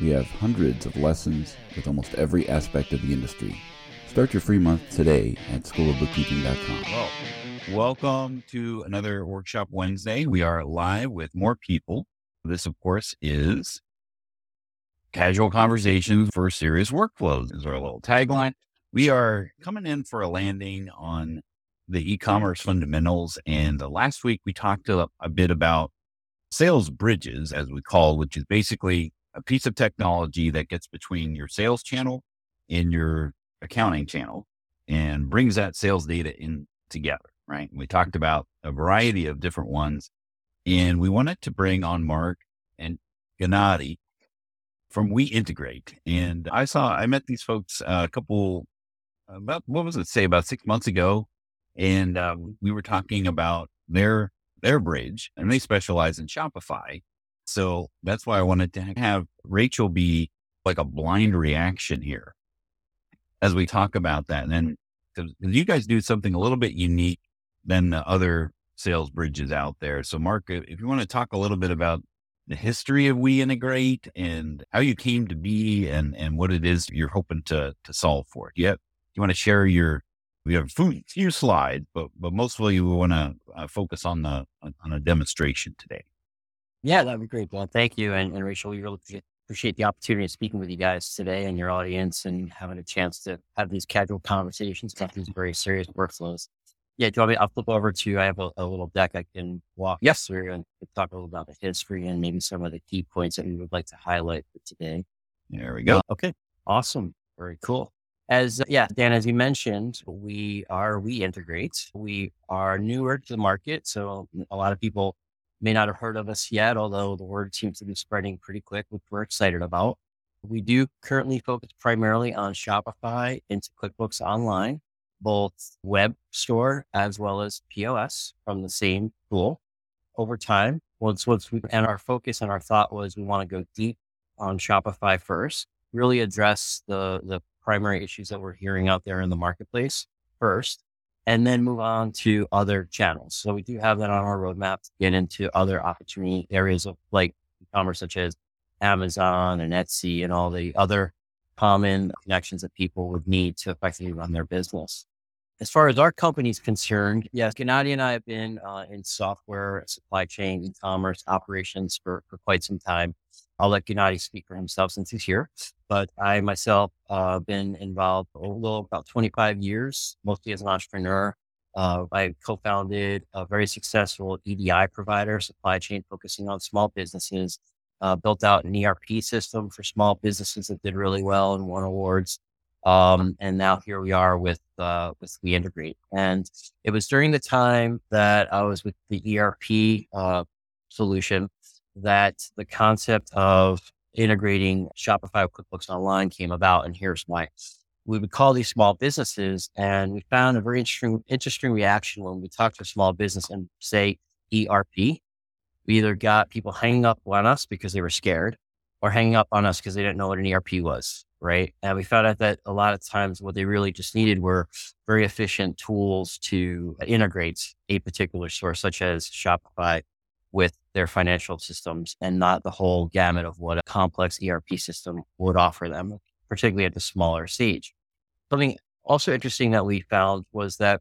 We have hundreds of lessons with almost every aspect of the industry. Start your free month today at schoolofbookkeeping.com. Well, welcome to another Workshop Wednesday. We are live with more people. This, of course, is casual conversations for serious workflows is our little tagline. We are coming in for a landing on the e-commerce fundamentals. And uh, last week we talked a, a bit about sales bridges, as we call, which is basically a piece of technology that gets between your sales channel and your accounting channel and brings that sales data in together. Right. We talked about a variety of different ones and we wanted to bring on Mark and Gennady from WeIntegrate. And I saw, I met these folks uh, a couple, about, what was it say, about six months ago. And um, we were talking about their, their bridge and they specialize in Shopify. So that's why I wanted to have Rachel be like a blind reaction here as we talk about that. And then because you guys do something a little bit unique than the other sales bridges out there. So Mark, if you want to talk a little bit about the history of WeIntegrate and how you came to be and, and what it is you're hoping to, to solve for. Do you, you want to share your, we have a few slides, but, but mostly we want to uh, focus on the, on a demonstration today. Yeah, that'd be great, Well, Thank you. And, and Rachel, we really appreciate, the opportunity of speaking with you guys today and your audience and having a chance to have these casual conversations about these very serious workflows. Yeah, do you want me? I'll flip over to. I have a, a little deck I can walk yes. through and talk a little about the history and maybe some of the key points that we would like to highlight for today. There we go. Uh, okay, awesome, very cool. As yeah, Dan, as you mentioned, we are WeIntegrate. We are newer to the market, so a lot of people may not have heard of us yet. Although the word seems to be spreading pretty quick, which we're excited about. We do currently focus primarily on Shopify into QuickBooks Online both web store as well as POS from the same tool over time. Once, once we, and our focus and our thought was we want to go deep on Shopify first, really address the, the primary issues that we're hearing out there in the marketplace first, and then move on to other channels. So we do have that on our roadmap to get into other opportunity areas of like e-commerce, such as Amazon and Etsy and all the other common connections that people would need to effectively run their business. As far as our company is concerned, yes, Gennady and I have been uh, in software, supply chain, e-commerce operations for, for quite some time. I'll let Gennady speak for himself since he's here. But I myself uh, been involved a little about 25 years, mostly as an entrepreneur. Uh, I co-founded a very successful EDI provider, supply chain focusing on small businesses. Uh, built out an ERP system for small businesses that did really well and won awards. Um, and now here we are with uh, with WeIntegrate. And it was during the time that I was with the ERP uh, solution that the concept of integrating Shopify with QuickBooks Online came about. And here's why. We would call these small businesses, and we found a very interesting, interesting reaction when we talked to a small business and say ERP. We either got people hanging up on us because they were scared, or hanging up on us because they didn't know what an ERP was right? And we found out that a lot of times what they really just needed were very efficient tools to integrate a particular source, such as Shopify, with their financial systems and not the whole gamut of what a complex ERP system would offer them, particularly at the smaller stage. Something also interesting that we found was that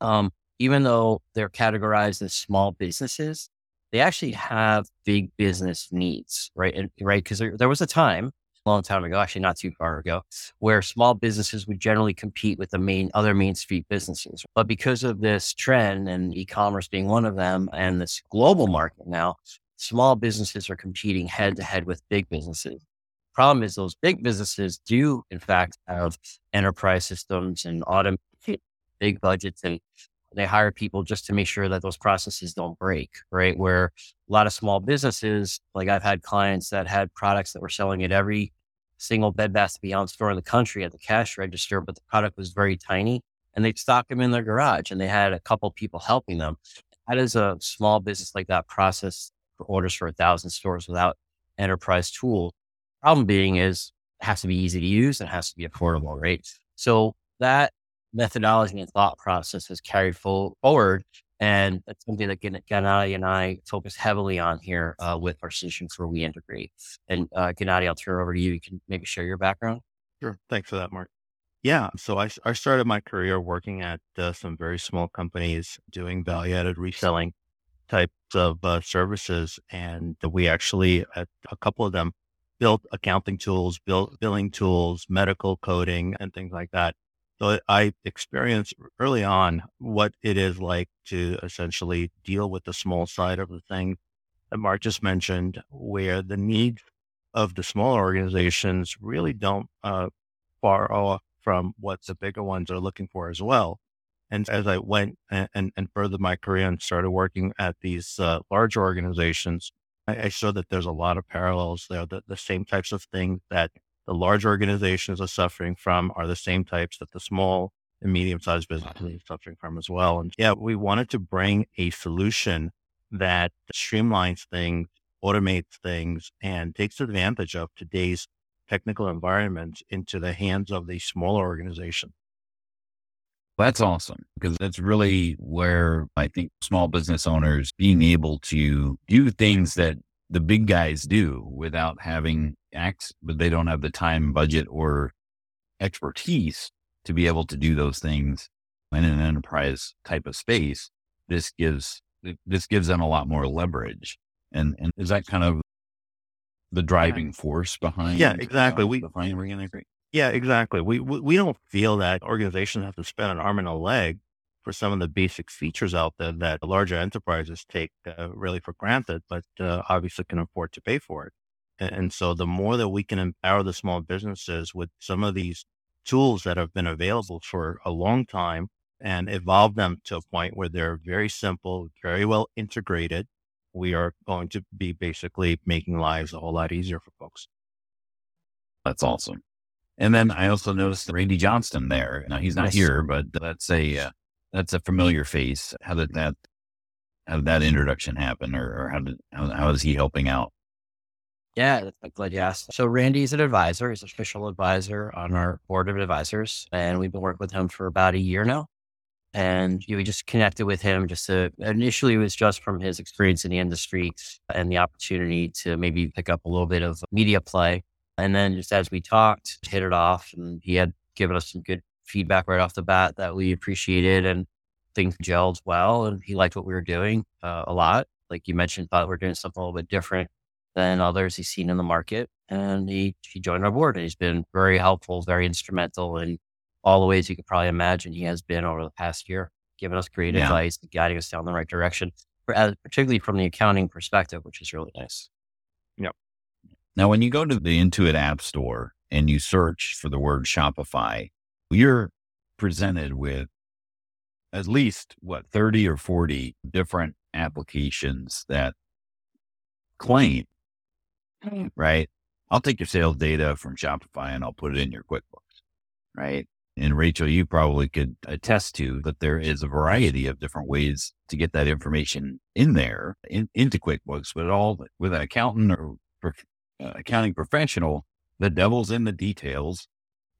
um, even though they're categorized as small businesses, they actually have big business needs, right? And, right, because there, there was a time long time ago, actually not too far ago, where small businesses would generally compete with the main other main street businesses. But because of this trend and e-commerce being one of them and this global market now, small businesses are competing head to head with big businesses. Problem is those big businesses do in fact have enterprise systems and automate big budgets and they hire people just to make sure that those processes don't break, right? Where a lot of small businesses, like I've had clients that had products that were selling at every single Bed Bath Beyond store in the country at the cash register, but the product was very tiny and they'd stock them in their garage and they had a couple people helping them. How does a small business like that process for orders for a thousand stores without enterprise tool? Problem being is it has to be easy to use and it has to be affordable, right? So that methodology and thought process has carried full forward. And that's something that Gennady and I focus heavily on here uh, with our solutions where we integrate. And uh, Gennady, I'll turn it over to you. You can maybe share your background. Sure. Thanks for that, Mark. Yeah. So I, I started my career working at uh, some very small companies doing value added reselling types of uh, services. And we actually, at a couple of them, built accounting tools, built billing tools, medical coding, and things like that. So I experienced early on what it is like to essentially deal with the small side of the thing that Mark just mentioned, where the needs of the smaller organizations really don't uh, far off from what the bigger ones are looking for as well. And as I went and, and, and furthered my career and started working at these uh, large organizations, I, I, saw that there's a lot of parallels there. The, the same types of things that the large organizations are suffering from are the same types that the small and medium sized businesses are suffering from as well. And yeah, we wanted to bring a solution that streamlines things, automates things, and takes advantage of today's technical environment into the hands of the smaller organization. That's awesome because that's really where I think small business owners being able to do things that the big guys do without having acts, but they don't have the time, budget, or expertise to be able to do those things in an enterprise type of space. This gives this gives them a lot more leverage. And and is that kind of the driving force behind. Yeah, exactly. Uh, we behind WeIntegrate. Yeah, exactly. We, we we don't feel that organizations have to spend an arm and a leg for some of the basic features out there that larger enterprises take uh, really for granted, but uh, obviously can afford to pay for it. And, so, the more that we can empower the small businesses with some of these tools that have been available for a long time and evolve them to a point where they're very simple, very well integrated, we are going to be basically making lives a whole lot easier for folks. That's awesome. And then I also noticed Randy Johnston there. Now he's not yes. here, but that's a uh, that's a familiar face. How did that how did that introduction happen, or, or how did how, how is he helping out? Yeah, I'm glad you asked. So Randy's an advisor. He's an official advisor on our board of advisors, and we've been working with him for about a year now and we just connected with him just to initially it was just from his experience in the industry and the opportunity to maybe pick up a little bit of media play and then just as we talked hit it off and he had given us some good feedback right off the bat that we appreciated and things gelled well and he liked what we were doing uh, a lot like you mentioned thought we are doing something a little bit different than others he's seen in the market and he he joined our board and he's been very helpful very instrumental in all the ways you could probably imagine he has been over the past year, giving us great yeah. advice, guiding us down the right direction, particularly from the accounting perspective, which is really nice. Yep. Now, when you go to the Intuit App Store and you search for the word Shopify, you're presented with at least what 30 or 40 different applications that claim, right? I'll take your sales data from Shopify and I'll put it in your QuickBooks, right? and Rachel, you probably could attest to that there is a variety of different ways to get that information in there in, into QuickBooks, but all with an accountant or uh, accounting professional, the devil's in the details.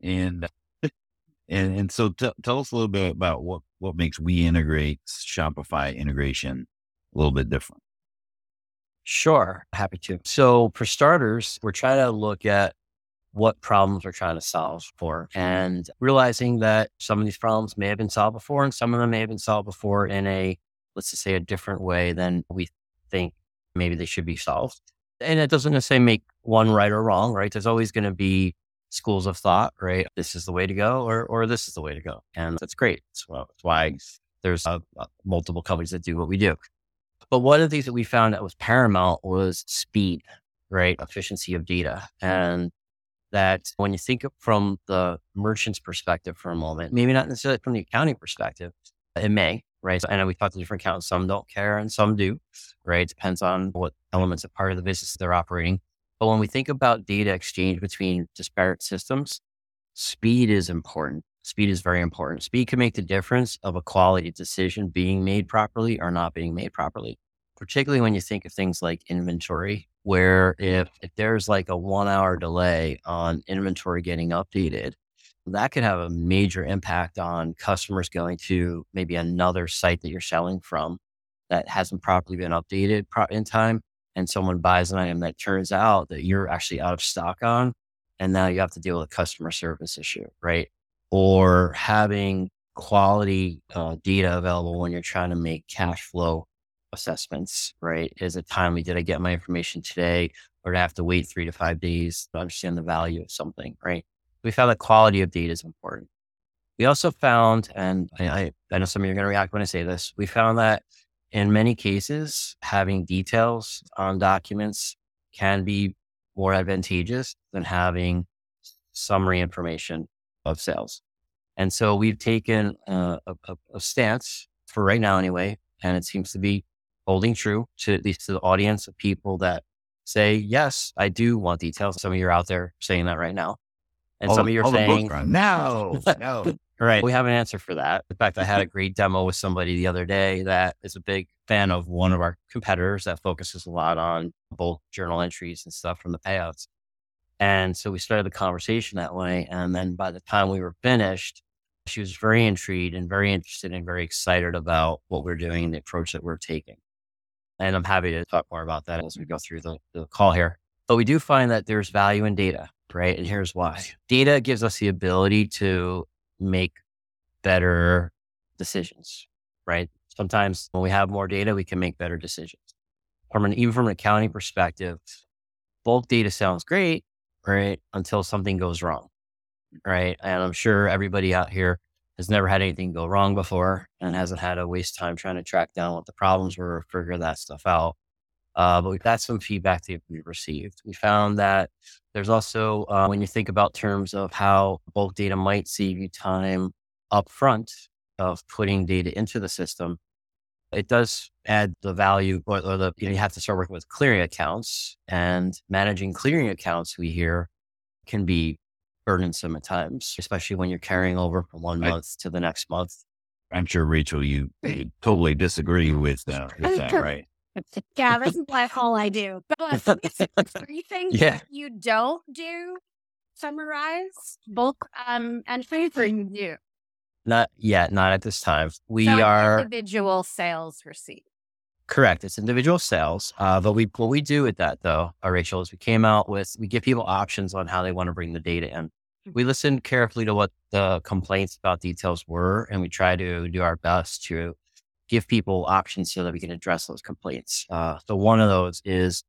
And, and, and so t- tell us a little bit about what, what makes WeIntegrate Shopify integration a little bit different. Sure. Happy to. So for starters, we're trying to look at what problems we're trying to solve for and realizing that some of these problems may have been solved before and some of them may have been solved before in a, let's just say, a different way than we think maybe they should be solved. And it doesn't necessarily make one right or wrong, right? There's always going to be schools of thought, right? This is the way to go or, or this is the way to go. And that's great. That's, well, why there's uh, uh, multiple companies that do what we do. But one of the things that we found that was paramount was speed, right? Efficiency of data. Mm-hmm. And that when you think from the merchant's perspective for a moment, maybe not necessarily from the accounting perspective, it may, right? Know we talked to different accountants, some don't care and some do, right? It depends on what elements of part of the business they're operating. But when we think about data exchange between disparate systems, speed is important. Speed is very important. Speed can make the difference of a quality decision being made properly or not being made properly, particularly when you think of things like inventory, where if, if there's like a one hour delay on inventory getting updated, that could have a major impact on customers going to maybe another site that you're selling from that hasn't properly been updated in time and someone buys an item that turns out that you're actually out of stock on, and now you have to deal with a customer service issue, right? Or having quality uh, data available when you're trying to make cash flow assessments, right? Is it timely? Did I get my information today? Or do I have to wait three to five days to understand the value of something, right? We found that quality of data is important. We also found, and I, I know some of you are going to react when I say this, we found that in many cases, having details on documents can be more advantageous than having summary information of sales. And so we've taken uh, a, a, a, stance for right now, anyway, and it seems to be holding true to at least to the audience of people that say, yes, I do want details. Some of you are out there saying that right now. And all some of you are saying, no, no. Right. We have an answer for that. In fact, I had a great demo with somebody the other day that is a big fan of one of our competitors that focuses a lot on bulk journal entries and stuff from the payouts. And so we started the conversation that way. And then by the time we were finished, she was very intrigued and very interested and very excited about what we're doing and the approach that we're taking. And I'm happy to talk more about that as we go through the, the call here. But we do find that there's value in data, right? And here's why data gives us the ability to make better decisions, right? Sometimes when we have more data, we can make better decisions. From an, even from an accounting perspective, bulk data sounds great, right? Until something goes wrong, right? And I'm sure everybody out here has never had anything go wrong before and hasn't had to waste time trying to track down what the problems were or figure that stuff out. Uh, but that's some feedback that we received. We found that there's also, uh, when you think about terms of how bulk data might save you time upfront of putting data into the system, it does add the value or, or the, you, know, you have to start working with clearing accounts and managing clearing accounts we hear can be burdensome at times, especially when you're carrying over from one I, month to the next month. I'm sure, Rachel, you, you totally disagree with, uh, with that, right? yeah, this is like all I do. But three things yeah. you don't do summarize bulk um and favor you do. Not yet, not at this time. We so are individual sales receipt. Correct. It's individual sales. Uh, but we what we do with that though, uh, Rachel, is we came out with we give people options on how they want to bring the data in. Hmm. We listened carefully to what the complaints about details were, and we try to do our best to give people options so that we can address those complaints. Uh, so one of those is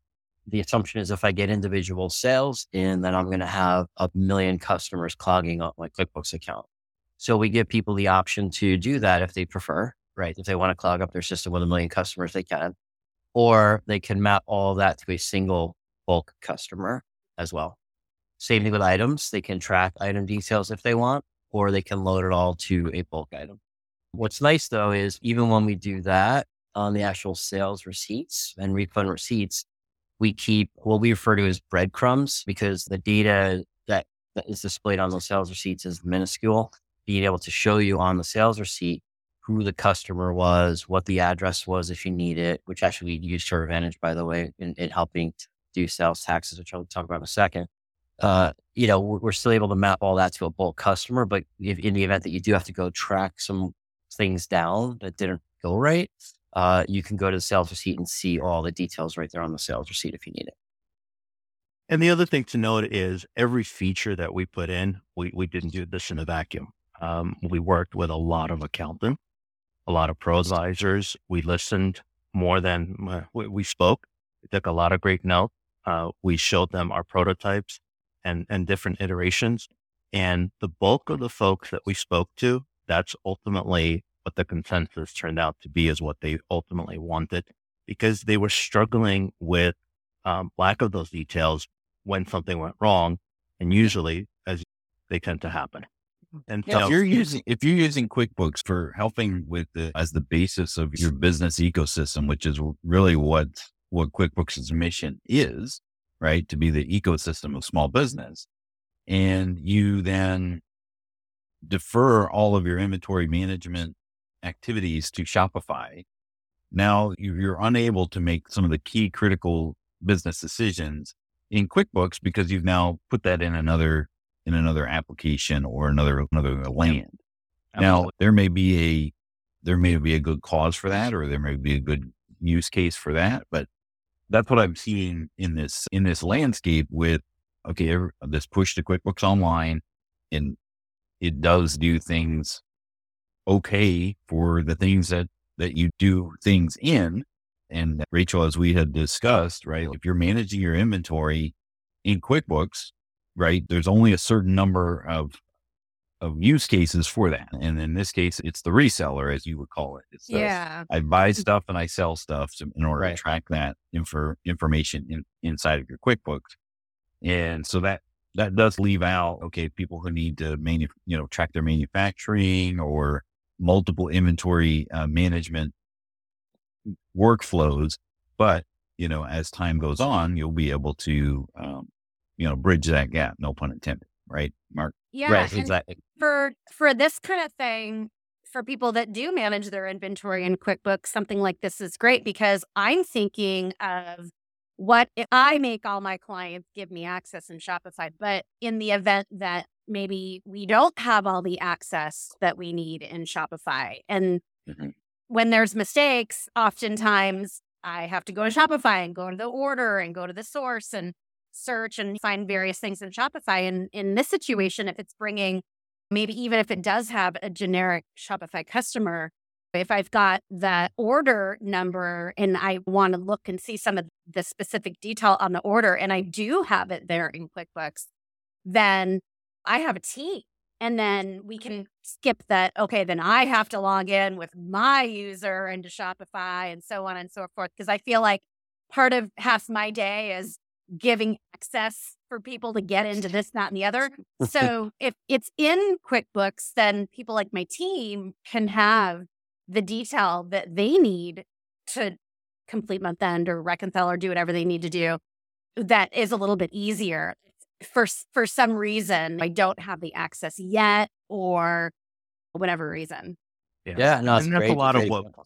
the assumption is if I get individual sales in, then I'm going to have a million customers clogging up my QuickBooks account. So we give people the option to do that if they prefer, right? If they want to clog up their system with a million customers, they can, or they can map all that to a single bulk customer as well. Same thing with items. They can track item details if they want, or they can load it all to a bulk item. What's nice though is even when we do that on the actual sales receipts and refund receipts, we keep what we refer to as breadcrumbs because the data that, is displayed on those sales receipts is minuscule. Being able to show you on the sales receipt who the customer was, what the address was if you need it, which actually we use to our advantage, by the way, in, in helping do sales taxes, which I'll talk about in a second. Uh, you know, we're, we're, still able to map all that to a bulk customer, but if, in the event that you do have to go track some things down that didn't go right, uh, you can go to the sales receipt and see all the details right there on the sales receipt if you need it. And the other thing to note is every feature that we put in, we, we didn't do this in a vacuum. Um, we worked with a lot of accountants, a lot of pro advisors. We listened more than uh, we, we, spoke. We took a lot of great notes. Uh, we showed them our prototypes and, and different iterations. And the bulk of the folks that we spoke to that's ultimately what the consensus turned out to be is what they ultimately wanted because they were struggling with um, lack of those details when something went wrong. And usually as they tend to happen. And so, if you're using if you're using QuickBooks for helping with the as the basis of your business ecosystem, which is really what what QuickBooks' mission is, right? To be the ecosystem of small business. And you then defer all of your inventory management activities to Shopify. Now you're unable to make some of the key critical business decisions in QuickBooks because you've now put that in another in another application or another another uh, land. Now there may be a there may be a good cause for that, or there may be a good use case for that, but that's what I'm seeing in this in this landscape with okay, this push to QuickBooks Online, and it does do things okay for the things that that you do things in. And uh, Rachel, as we had discussed, right, if you're managing your inventory in QuickBooks, right, there's only a certain number of of use cases for that. And in this case, it's the reseller, as you would call it. It's yeah. I buy stuff and I sell stuff to, in order Right. to track that info, information in, inside of your QuickBooks. And so that, that does leave out, okay, people who need to manu- you know, track their manufacturing or multiple inventory uh, management workflows. But, you know, as time goes on, you'll be able to, um, you know, bridge that gap. No pun intended. Right, Mark? Yeah. right. Exactly. for for this kind of thing for people that do manage their inventory in quickbooks something like this is great because i'm thinking of what if i make all my clients give me access in shopify but in the event that maybe we don't have all the access that we need in shopify and Mhm. when there's mistakes oftentimes i have to go to shopify and go to the order and go to the source and search and find various things in shopify and in this situation if it's bringing maybe even if it does have a generic Shopify customer, if I've got the order number and I want to look and see some of the specific detail on the order and I do have it there in QuickBooks, then I have a team. And then we can skip that. Okay, then I have to log in with my user into Shopify and so on and so forth. Because I feel like part of half my day is giving access for people to get into this, that, and the other. So if it's in QuickBooks, then people like my team can have the detail that they need to complete month end or reconcile or do whatever they need to do. That is a little bit easier. For for some reason, I don't have the access yet, or whatever reason. Yeah. No, it's and that's great. a lot of what example.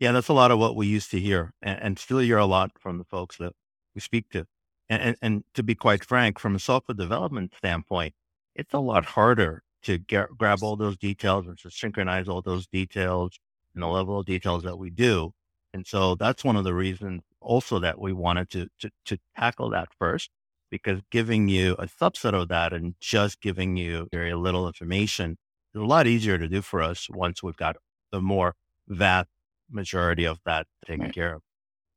Yeah, that's a lot of what we used to hear, and, and still hear a lot from the folks that we speak to. And, and, and to be quite frank, from a software development standpoint, it's a lot harder to get, grab all those details and to synchronize all those details and the level of details that we do. And so that's one of the reasons also that we wanted to, to, to tackle that first, because giving you a subset of that and just giving you very little information is a lot easier to do for us once we've got the more vast majority of that taken Right. care of.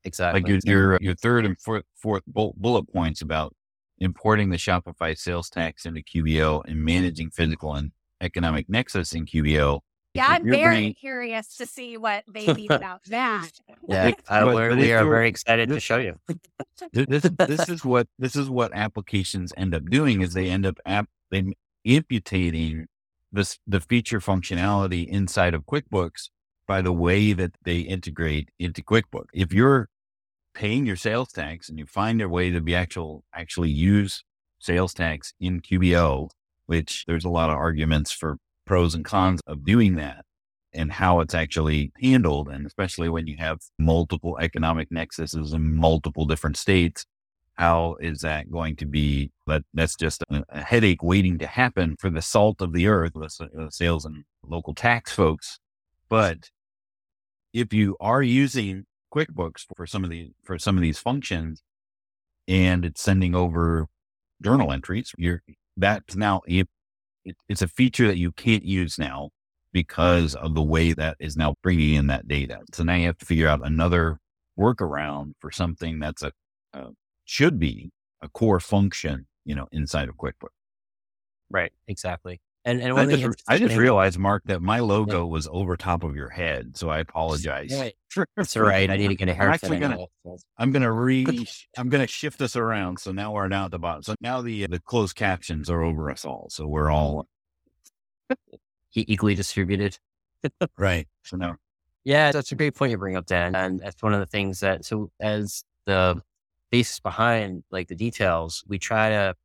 Exactly. like your your your third and fourth fourth bullet points about importing the Shopify sales tax into QBO and managing physical and economic nexus in QBO. Yeah, I'm very bringing- curious to see what they mean about that. yeah. I, but- we're, but we are very excited to show you. This this is what this is what applications end up doing is they end up app they imputating this the feature functionality inside of QuickBooks by the way that they integrate into QuickBooks. If you're paying your sales tax and you find a way to be actual actually use sales tax in QBO, which there's a lot of arguments for pros and cons of doing that and how it's actually handled. And especially when you have multiple economic nexuses in multiple different states, how is that going to be? That that's just a, a headache waiting to happen for the salt of the earth, the, the sales and local tax folks. But if you are using QuickBooks for some of the for some of these functions, and it's sending over journal entries, you're that's now it, it, it's a feature that you can't use now because of the way that is now bringing in that data. So now you have to figure out another workaround for something that's a uh, should be a core function, you know, inside of QuickBooks. Right. Exactly. And and I one of the just, I just realized, Mark, that my logo was over top of your head, so I apologize. Right. That's all right. I need to get a I'm haircut. actually gonna- I'm gonna re I'm gonna shift us around. So now we're down at the bottom. So now the uh, the closed captions are over us all. So we're all equally distributed. right. So now Yeah, that's a great point you bring up, Dan. And that's one of the things that, so as the basis behind like the details, we try to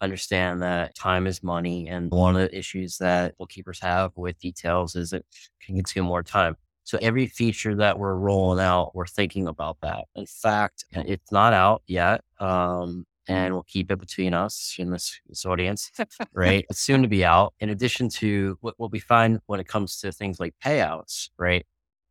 understand that time is money. And one of the issues that bookkeepers have with details is it can consume more time. So every feature that we're rolling out, we're thinking about that. In fact, it's not out yet. Um, and we'll keep it between us and this, this audience, right? It's soon to be out. In addition to what, what we find when it comes to things like payouts, right?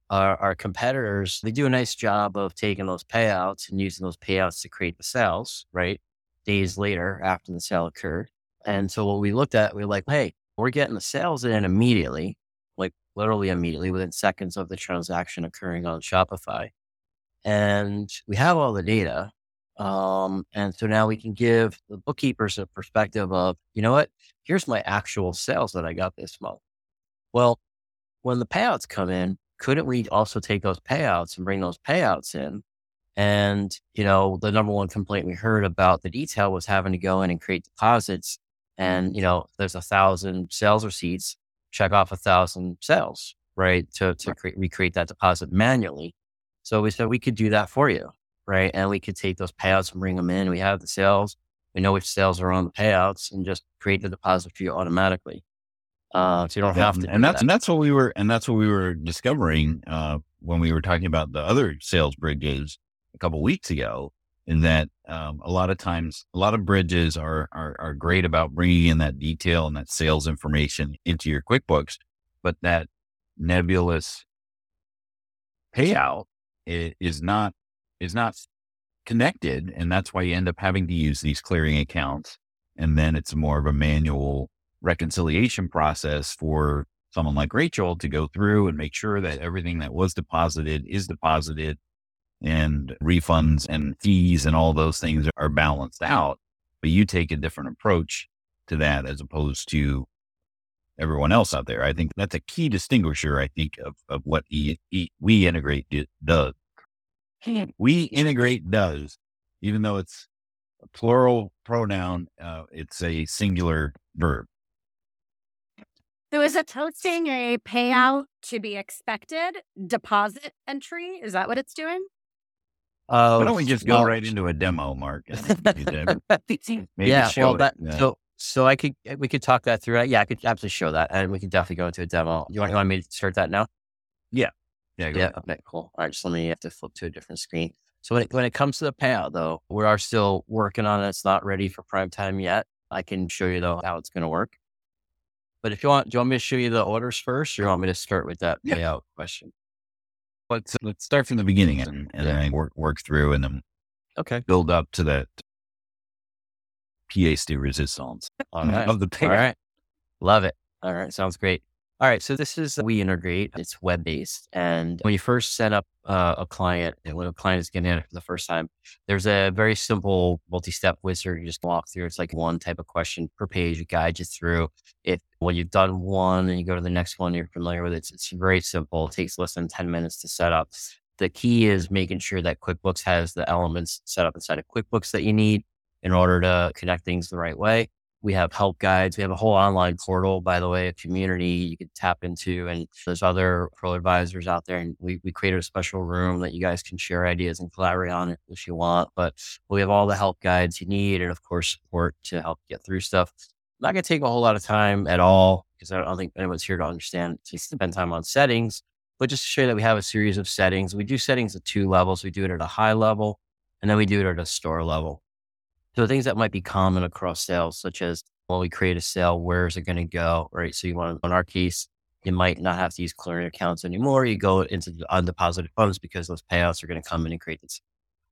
Our, our competitors, they do a nice job of taking those payouts and using those payouts to create the sales, right? Days later after the sale occurred. And so what we looked at, we are like, hey, we're getting the sales in immediately, like literally immediately within seconds of the transaction occurring on Shopify. And we have all the data. Um, and so now we can give the bookkeepers a perspective of, you know what, here's my actual sales that I got this month. Well, when the payouts come in, couldn't we also take those payouts and bring those payouts in? And, you know, the number one complaint we heard about the detail was having to go in and create deposits. And, you know, there's a thousand sales receipts, check off a thousand sales, right? To, to create, recreate that deposit manually. So we said we could do that for you right? And we could take those payouts and bring them in. We have the sales. We know which sales are on the payouts and just create the deposit for you automatically. Uh, so you don't have to. And that's that. and that's what we were and that's what we were discovering uh, when we were talking about the other sales bridges a couple weeks ago. In that um, a lot of times, a lot of bridges are, are are great about bringing in that detail and that sales information into your QuickBooks, but that nebulous payout is not is not connected. And that's why you end up having to use these clearing accounts. And then it's more of a manual reconciliation process for someone like Rachel to go through and make sure that everything that was deposited is deposited and refunds and fees and all those things are balanced out. But you take a different approach to that as opposed to everyone else out there. I think that's a key distinguisher, I think, of, of what e, e, WeIntegrate does WeIntegrate does, even though it's a plural pronoun, uh, it's a singular verb. So is it posting a payout to be expected deposit entry? Is that what it's doing? Why don't we just go well, right into a demo, Mark? Maybe yeah, well, that, yeah. so so I could we could talk that through. Yeah, I could absolutely show that, and we could definitely go into a demo. You want, you want me to start that now? Yeah. Yeah. yeah. Okay. Cool. All right. Just let me have to flip to a different screen. So when it, when it comes to the payout, though, we are still working on it. It's not ready for prime time yet. I can show you though how it's going to work. But if you want, do you want me to show you the orders first, or you want me to start with that yeah. payout question? Let's let's start from the beginning and, and then work work through and then okay build up to that de resistance right. of the payout. All right, love it. All right, sounds great. All right. So this is WeIntegrate. It's web based, and when you first set up uh, a client, when a client is getting it for the first time, there's a very simple multi-step wizard you just walk through. It's like one type of question per page. It guides you through. If when you've done one and you go to the next one, you're familiar with it. It's, it's very simple. It takes less than ten minutes to set up. The key is making sure that QuickBooks has the elements set up inside of QuickBooks that you need in order to connect things the right way. We have help guides. We have a whole online portal, by the way, a community you can tap into. And there's other pro advisors out there. And we, we created a special room that you guys can share ideas and collaborate on it if you want. But we have all the help guides you need and, of course, support to help get through stuff. I'm not going to take a whole lot of time at all because I don't think anyone's here to understand to spend time on settings. But just to show you that we have a series of settings. We do settings at two levels. We do it at a high level and then we do it at a store level. So things that might be common across sales, such as when we create a sale, where is it going to go? Right. So you want, to, in our case, you might not have to use clearing accounts anymore. You go into the undeposited funds because those payouts are going to come in and create this.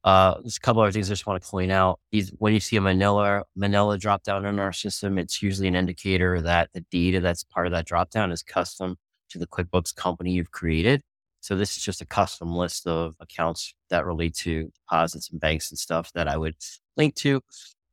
Uh, there's a couple other things I just want to point out. These, when you see a Manila Manila drop down in our system, it's usually an indicator that the data that's part of that drop down is custom to the QuickBooks company you've created. So this is just a custom list of accounts that relate to deposits and banks and stuff that I would link to.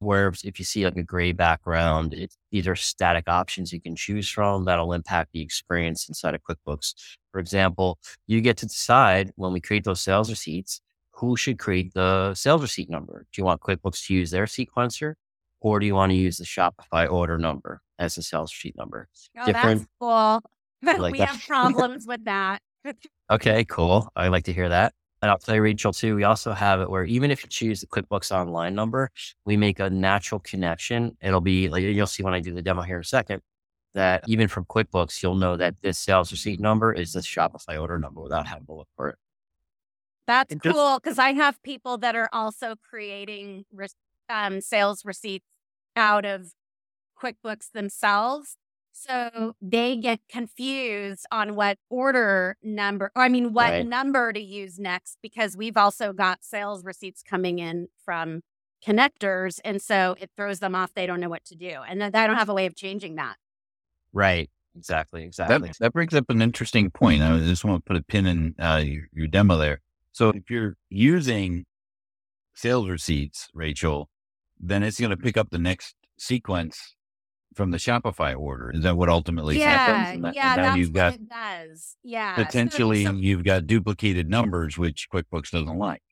Where if you see like a gray background, it, these are static options you can choose from that'll impact the experience inside of QuickBooks. For example, you get to decide when we create those sales receipts, who should create the sales receipt number. Do you want QuickBooks to use their sequencer or do you want to use the Shopify order number as the sales receipt number? Oh, Different, that's cool. Like we that. have problems with that. Okay, cool. I like to hear that. And I'll tell you, Rachel, too, we also have it where even if you choose the QuickBooks Online number, we make a natural connection. It'll be like you'll see when I do the demo here in a second that even from QuickBooks, you'll know that this sales receipt number is the Shopify order number without having to look for it. That's And just- cool because I have people that are also creating re- um, sales receipts out of QuickBooks themselves. So they get confused on what order number, or I mean, what Right. number to use next because we've also got sales receipts coming in from connectors. And so it throws them off. They don't know what to do. And I don't have a way of changing that. Right. Exactly. Exactly. That, that brings up an interesting point. I just want to put a pin in uh, your, your demo there. So if you're using sales receipts, Rachel, then it's going to pick up the next sequence from the Shopify order. Is that what ultimately yeah. happens? And that- yeah. and now you've got it does. Yeah. Potentially so you've got duplicated numbers, which QuickBooks doesn't like.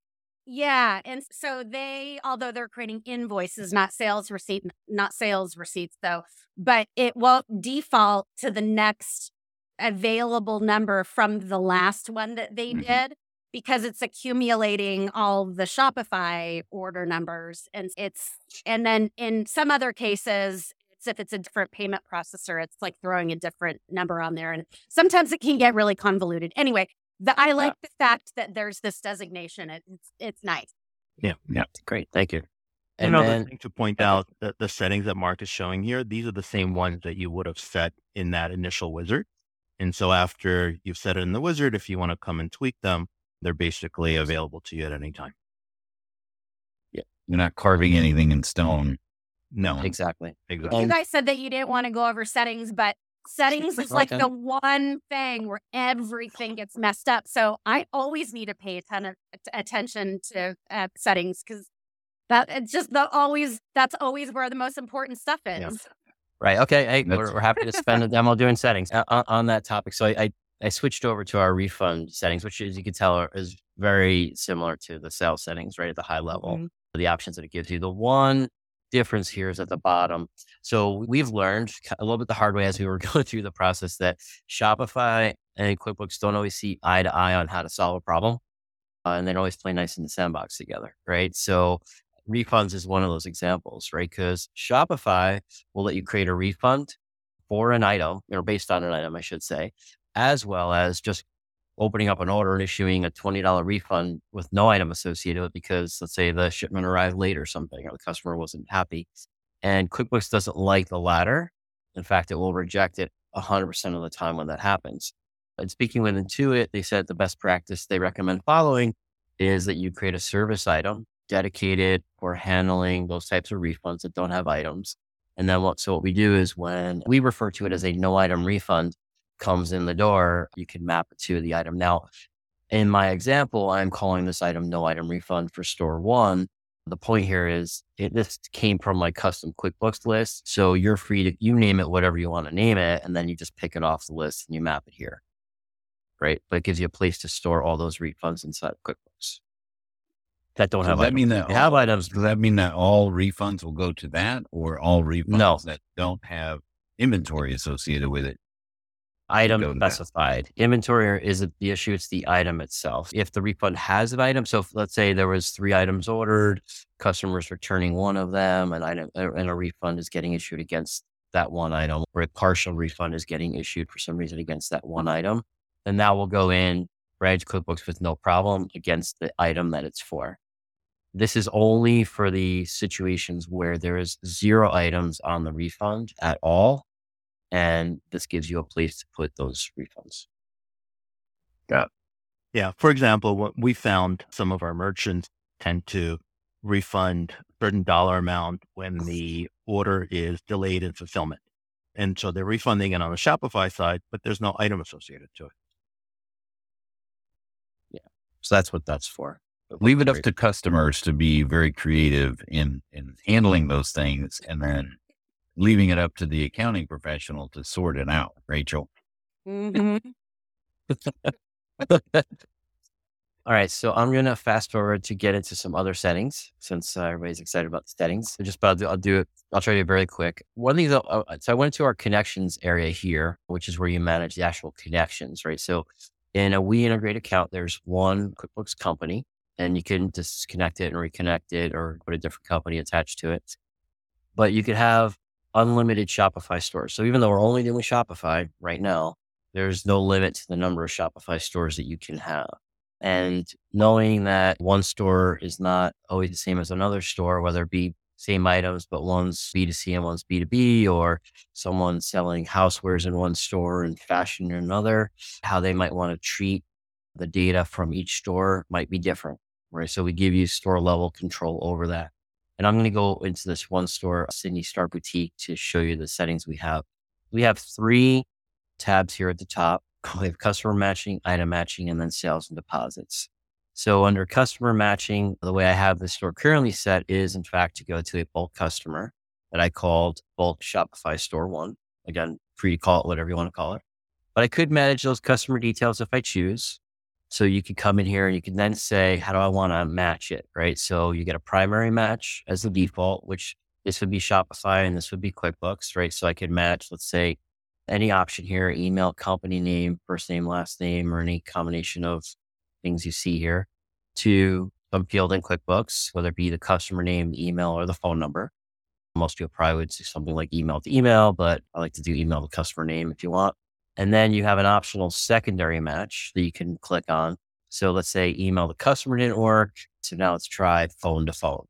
Yeah, and so they, although they're creating invoices, not sales receipt, not sales receipts though, but it won't default to the next available number from the last one that they Mhm. did because it's accumulating all the Shopify order numbers, and it's and then in some other cases. It's if it's a different payment processor, it's like throwing a different number on there. And sometimes it can get really convoluted. Anyway, the, I like the fact that there's this designation. It, it's it's nice. Yeah. Yeah. Great. Thank you. And And Another then, thing to point out that the settings that Mark is showing here, these are the same ones that you would have set in that initial wizard. And so after you've set it in the wizard, if you want to come and tweak them, they're basically available to you at any time. Yeah. You're not carving anything in stone. No, exactly. exactly. You guys said that you didn't want to go over settings, but settings is like the one thing where everything gets messed up. So I always need to pay a ton of attention to uh, settings because that it's just the always that's always where the most important stuff is. Yeah. Right. Okay. Hey, we're, we're happy to spend a demo doing settings uh, on, on that topic. So I, I, I switched over to our refund settings, which, as you can tell, are, is very similar to the sales settings, right at the high level. Mhm. The options that it gives you. The one difference here is at the bottom. So we've learned a little bit the hard way as we were going through the process that Shopify and QuickBooks don't always see eye to eye on how to solve a problem, uh, and they don't always play nice in the sandbox together, right? So refunds is one of those examples, right? Because Shopify will let you create a refund for an item, or based on an item, I should say, as well as just opening up an order and issuing a $20 refund with no item associated with it because let's say the shipment arrived late or something, or the customer wasn't happy. And QuickBooks doesn't like the latter. In fact, it will reject it 100% of the time when that happens. And speaking with Intuit, they said the best practice they recommend following is that you create a service item dedicated for handling those types of refunds that don't have items. And then what, so what we do is when we refer to it as a no item refund comes in the door, you can map it to the item. Now, in my example, I'm calling this item no item refund for store one. The point here is it, this came from my custom QuickBooks list. So you're free to, you name it whatever you want to name it. And then you just pick it off the list and you map it here. Right. But it gives you a place to store all those refunds inside of QuickBooks that don't Does have that items. mean that They have items. Does that mean that all refunds will go to that, or all refunds No. that don't have inventory associated with it? Item to that. specified. Inventory isn't the issue, it's the item itself. If the refund has an item, so if, let's say there was three items ordered, customers returning one of them, an item uh, and a refund is getting issued against that one item, or a partial refund is getting issued for some reason against that one item, then that will go in to QuickBooks with no problem against the item that it's for. This is only for the situations where there is zero items on the refund at all and this gives you a place to put those refunds. Yeah. Yeah. For example, what we found some of our merchants tend to refund a certain dollar amount when the order is delayed in fulfillment. And so they're refunding it on the Shopify side, but there's no item associated to it. Yeah. So that's what that's for. Leave it up to customers to be very creative in in handling those things, and then leaving it up to the accounting professional to sort it out. Rachel, Mhm. All right, so I'm gonna fast forward to get into some other settings since uh, everybody's excited about the settings. So just, but I'll do, I'll do it. I'll try to do it very quick. One thing, though, uh, so I went to our connections area here, which is where you manage the actual connections, right? So In a WeIntegrate account, there's one QuickBooks company, and you can disconnect it and reconnect it or put a different company attached to it. But you could have unlimited Shopify stores. So even though we're only doing Shopify right now, there's no limit to the number of Shopify stores that you can have. And knowing that one store is not always the same as another store, whether it be same items, but one's B2C and one's B2B, or someone selling housewares in one store and fashion in another, how they might want to treat the data from each store might be different, right? So we give you store level control over that. And I'm going to go into this one store, Sydney Star Boutique, to show you the settings we have. We have three tabs here at the top. We have customer matching, item matching, and then sales and deposits. So under customer matching, the way I have the store currently set is in fact to go to a bulk customer that I called bulk Shopify store one. Again, free to call it whatever you want to call it. But I could manage those customer details if I choose. So you could come in here and you can then say, how do I want to match it? Right. So you get a primary match as the default, which this would be Shopify and this would be QuickBooks, right? So I could match, let's say, any option here, email, company name, first name, last name, or any combination of things you see here to some field in QuickBooks, whether it be the customer name, email, or the phone number. Most people probably would do something like email to email, but I like to do email to customer name if you want. And then you have an optional secondary match that you can click on. So let's say email the customer didn't work. So now let's try phone to phone.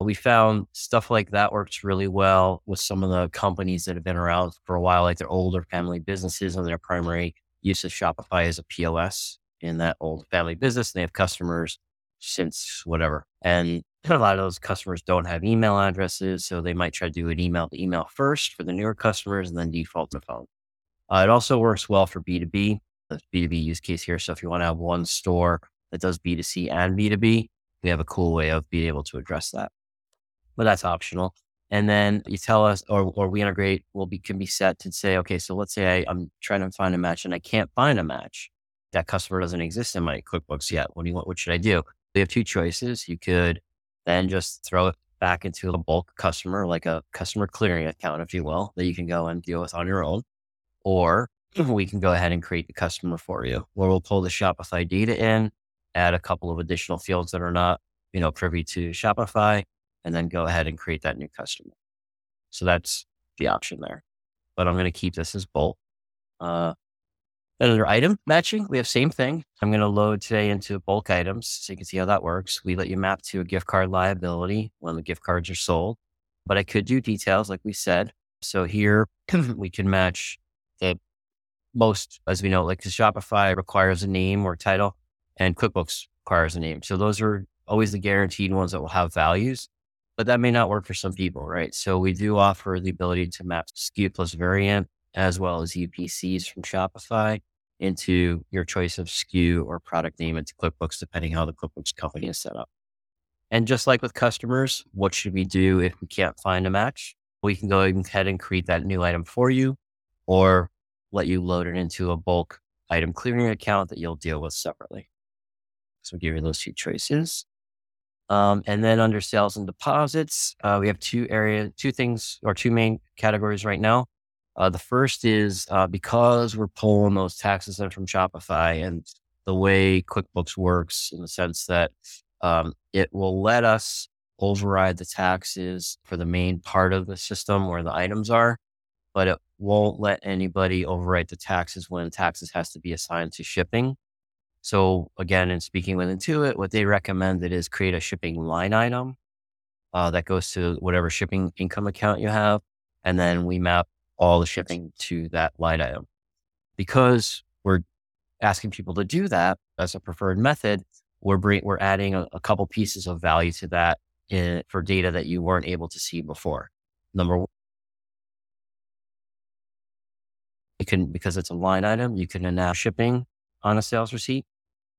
We found stuff like that works really well with some of the companies that have been around for a while, like their older family businesses and their primary use of Shopify as a POS in that old family business. And They have customers since whatever. And a lot of those customers don't have email addresses. So they might try to do an email to email first for the newer customers and then default to phone. Uh, it also works well for B2B, the B2B use case here. So if you want to have one store that does B2C and B2B, we have a cool way of being able to address that. But that's optional. And then you tell us, or, or WeIntegrate will be, can be set to say, okay, so let's say I, I'm trying to find a match and I can't find a match that customer doesn't exist in my QuickBooks yet. What do you want? What should I do? We have two choices. You could then just throw it back into a bulk customer, like a customer clearing account, if you will, that you can go and deal with on your own. Or we can go ahead and create the customer for you, where we'll pull the Shopify data in, add a couple of additional fields that are not, you know, privy to Shopify, and then go ahead and create that new customer. So that's the option there. But I'm going to keep this as bulk. Uh, Another item matching, we have same thing. I'm going to load today into bulk items so you can see how that works. We let you map to a gift card liability when the gift cards are sold, but I could do details like we said. So here we can match the most, as we know, like Shopify requires a name or title and QuickBooks requires a name. So those are always the guaranteed ones that will have values, but that may not work for some people, right? So we do offer the ability to map SKU plus variant as well as UPCs from Shopify into your choice of SKU or product name into QuickBooks, depending how the QuickBooks company is set up. And just like with customers, what should we do if we can't find a match? We can go ahead and create that new item for you or let you load it into a bulk item clearing account that you'll deal with separately. So give you those two choices. Um, and then under sales and deposits, uh, we have two area, two things or two main categories right now. Uh, the first is uh, because we're pulling those taxes in from Shopify and the way QuickBooks works in the sense that um, it will let us override the taxes for the main part of the system where the items are, but it won't let anybody overwrite the taxes when taxes has to be assigned to shipping. So again, in speaking with Intuit, what they recommended is create a shipping line item uh, that goes to whatever shipping income account you have. And then we map all the shipping to that line item. Because we're asking people to do that as a preferred method, we're bring, we're adding a, a, couple pieces of value to that in, for data that you weren't able to see before. Number you can because it's a line item, you can announce shipping on a sales receipt.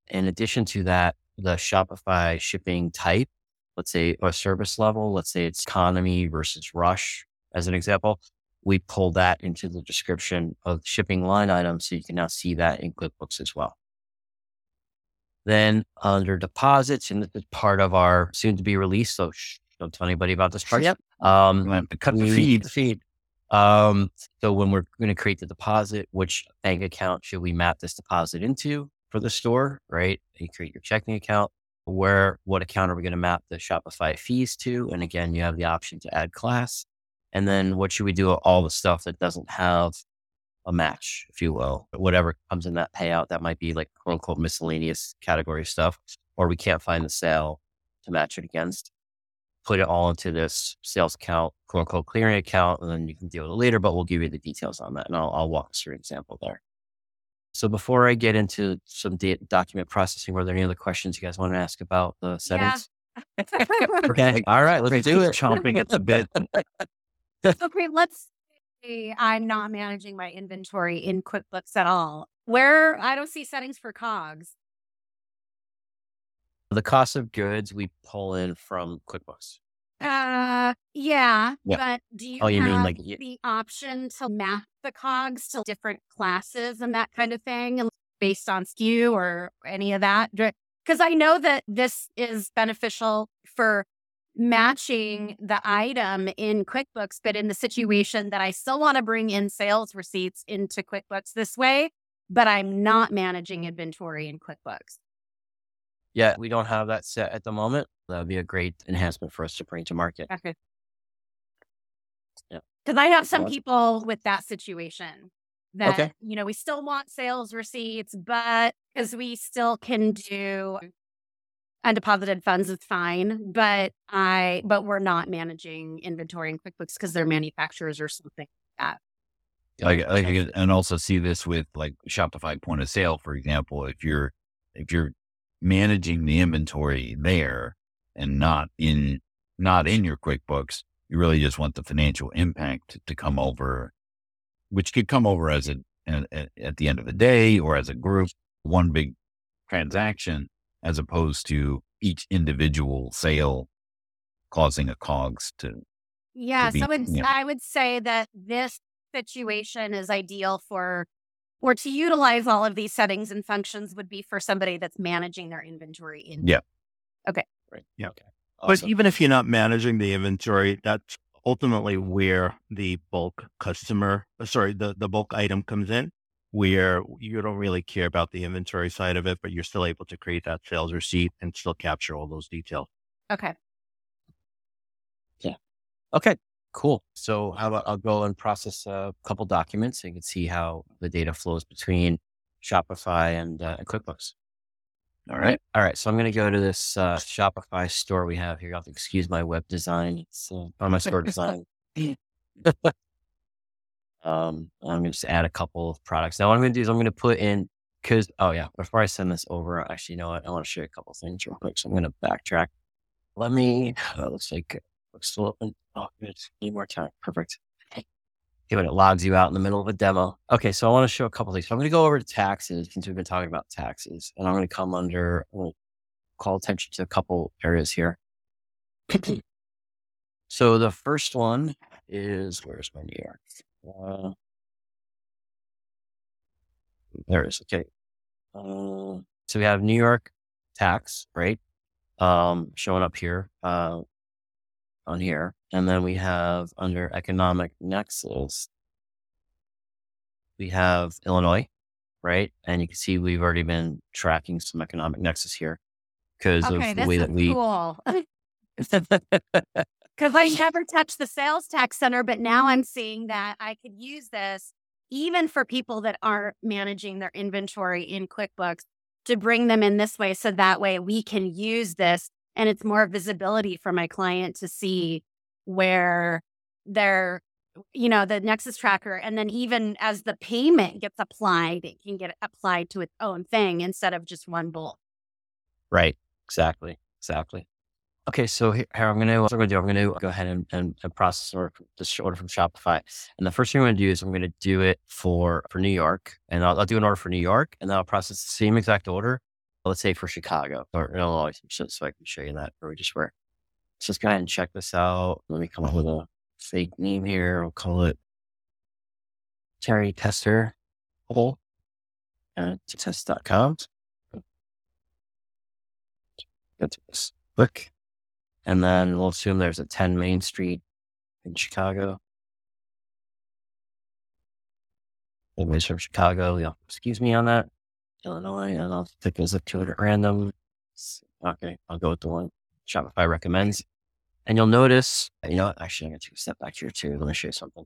In addition to that, the Shopify shipping type, let's say a service level, let's say it's economy versus rush, as an example, we pull that into the description of shipping line item. So you can now see that in QuickBooks as well. Then under deposits, and this is part of our soon to be released. So shh, don't tell anybody about this part yet. Um, cut the feed. The feed. Um, so when we're going to create the deposit, which bank account should we map this deposit into? for the store, right? You create your checking account. Where, what account are we going to map the Shopify fees to? And again, you have the option to add class. And then what should we do all the stuff that doesn't have a match, if you will, whatever comes in that payout that might be like quote unquote miscellaneous category stuff, or we can't find the sale to match it against. Put it all into this sales account, quote unquote clearing account, and then you can deal with it later, but we'll give you the details on that. And I'll, I'll walk through an example there. So before I get into some data, document processing, were there any other questions you guys want to ask about the settings? Yeah. Okay. All right. Let's do it. Chomping at the bit. okay, let's say I'm not managing my inventory in QuickBooks at all. Where I don't see settings for COGS. The cost of goods we pull in from QuickBooks. Uh, yeah, Yeah. but do you Oh, you mean like the option to map the COGS to different classes and that kind of thing, and based on SKU or any of that? Because I know that this is beneficial for matching the item in QuickBooks, but in the situation that I still want to bring in sales receipts into QuickBooks this way, but I'm not managing inventory in QuickBooks. Yeah, we don't have that set at the moment. That would be a great enhancement for us to bring to market. Okay. Yeah. Because I have some people with that situation that, Okay. you know, we still want sales receipts, but because we still can do undeposited funds is fine, but I, but we're not managing inventory in QuickBooks because they're manufacturers or something. like, like I- and also see this with like Shopify point of sale, for example. If you're if you're managing the inventory there and not in not in your QuickBooks, you really just want the financial impact to come over, which could come over as a at, at- the end of the day or as a group, one big transaction, as opposed to each individual sale causing a cogs to Yeah. be- so it's, yeah. I would say that this situation is ideal for, or to utilize all of these settings and functions would be for somebody that's managing their inventory in. Yeah. Okay right. Yeah. Okay. But even if you're not managing the inventory, that's ultimately where the bulk customer, uh, sorry, the, the bulk item comes in, where you don't really care about the inventory side of it, but you're still able to create that sales receipt and still capture all those details. Okay. Yeah okay, cool. So how about I'll go and process a couple documents so you can see how the data flows between Shopify and, uh, and QuickBooks. all right. All right, so I'm going to go to this uh, Shopify store we have here. You'll have to excuse my web design. It's uh, on my store design. um, I'm going to just add a couple of products. Now, what I'm going to do is I'm going to put in because oh yeah, before I send this over, actually, you know what? I want to show you a couple of things real quick. So I'm going to backtrack. Let me. Uh, looks like still open. Oh, good. Need more time. Perfect. Okay, when it logs you out in the middle of a demo. Okay, so I want to show a couple things. So I'm going to go over to taxes since we've been talking about taxes, and I'm going to come under. I'm call attention to a couple areas here. so the first one is where's my New York? Uh, there it is. Okay. Uh, so we have New York tax, right? Um, showing up here, uh, on here. And then we have under economic nexus, we have Illinois, right? And you can see we've already been tracking some economic nexus here because Okay. of the way that we. cool. Because I never touched the sales tax center, but now I'm seeing that I could use this even for people that aren't managing their inventory in QuickBooks to bring them in this way. So that way we can use this and it's more visibility for my client to mm-hmm. see where their, you know, the Nexus tracker. And then even as the payment gets applied, it can get applied to its own thing instead of just one bulk. Right. Exactly. Exactly. Okay. So here, here I'm going to, what I'm going to do, I'm going to go ahead and, and, and process order, this order from Shopify. And the first thing I'm going to do is I'm going to do it for, for New York and I'll, I'll do an order for New York and then I'll process the same exact order. Let's say for Chicago or Illinois, so, so I can show you that where we just were. So let's go ahead and check this out. Let me come up with a fake name here. We'll call it Terry Tester Hole at test.com. Go to this. Click. And then we'll assume there's a 10 Main Street in Chicago. Anyways from Chicago, yeah, excuse me on that. Illinois, and I'll pick a zip code at random. Okay, I'll go with the one Shopify recommends. And you'll notice, you know, actually, I'm going to take a step back here too. Let me show you something.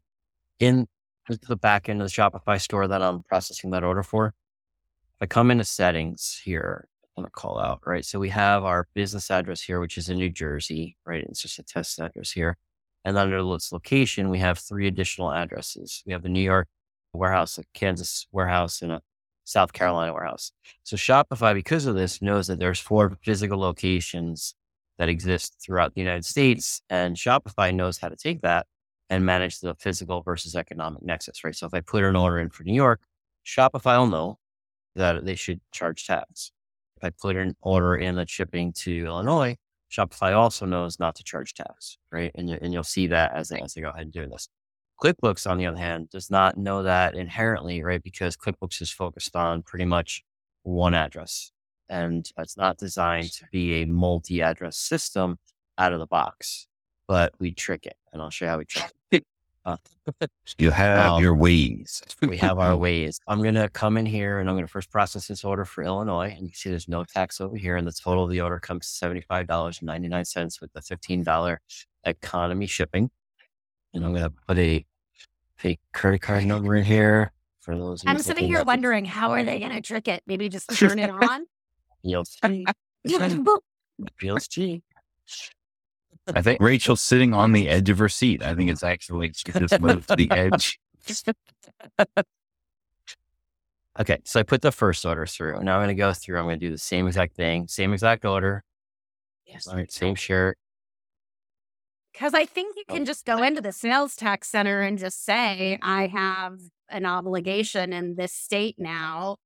In the back end of the Shopify store that I'm processing that order for, if I come into settings here, I'm going to call out, right? So we have our business address here, which is in New Jersey, right? It's just a test address here. And under its location, we have three additional addresses. We have the New York warehouse, a Kansas warehouse, and a South Carolina warehouse. So Shopify, because of this, knows that there's four physical locations that exist throughout the United States. And Shopify knows how to take that and manage the physical versus economic nexus, right? So if I put an order in for New York, Shopify will know that they should charge tax. If I put an order in that's shipping to Illinois, Shopify also knows not to charge tax, right? And, you, and you'll see that as they, as they go ahead and do this. QuickBooks, on the other hand, does not know that inherently, right? Because QuickBooks is focused on pretty much one address and it's not designed to be a multi address system out of the box, but we trick it. And I'll show you how we trick it. Uh, you have um, your ways. we have our ways. I'm going to come in here and I'm going to first process this order for Illinois. And you can see there's no tax over here. And the total of the order comes to $75.99 with the $15 economy shipping. And I'm going to put a fake credit card number in here for those. I'm sitting here wondering how are they going to trick it? Maybe just turn it on. Feels Feels cheap. I think Rachel's sitting on the edge of her seat. I think it's actually just moved to the edge. okay, so I put the first order through. Now I'm going to go through. I'm going to do the same exact thing, same exact order. Yes. All right, same shirt. Because I think you can oh. just go into the sales tax center and just say, I have an obligation in this state now.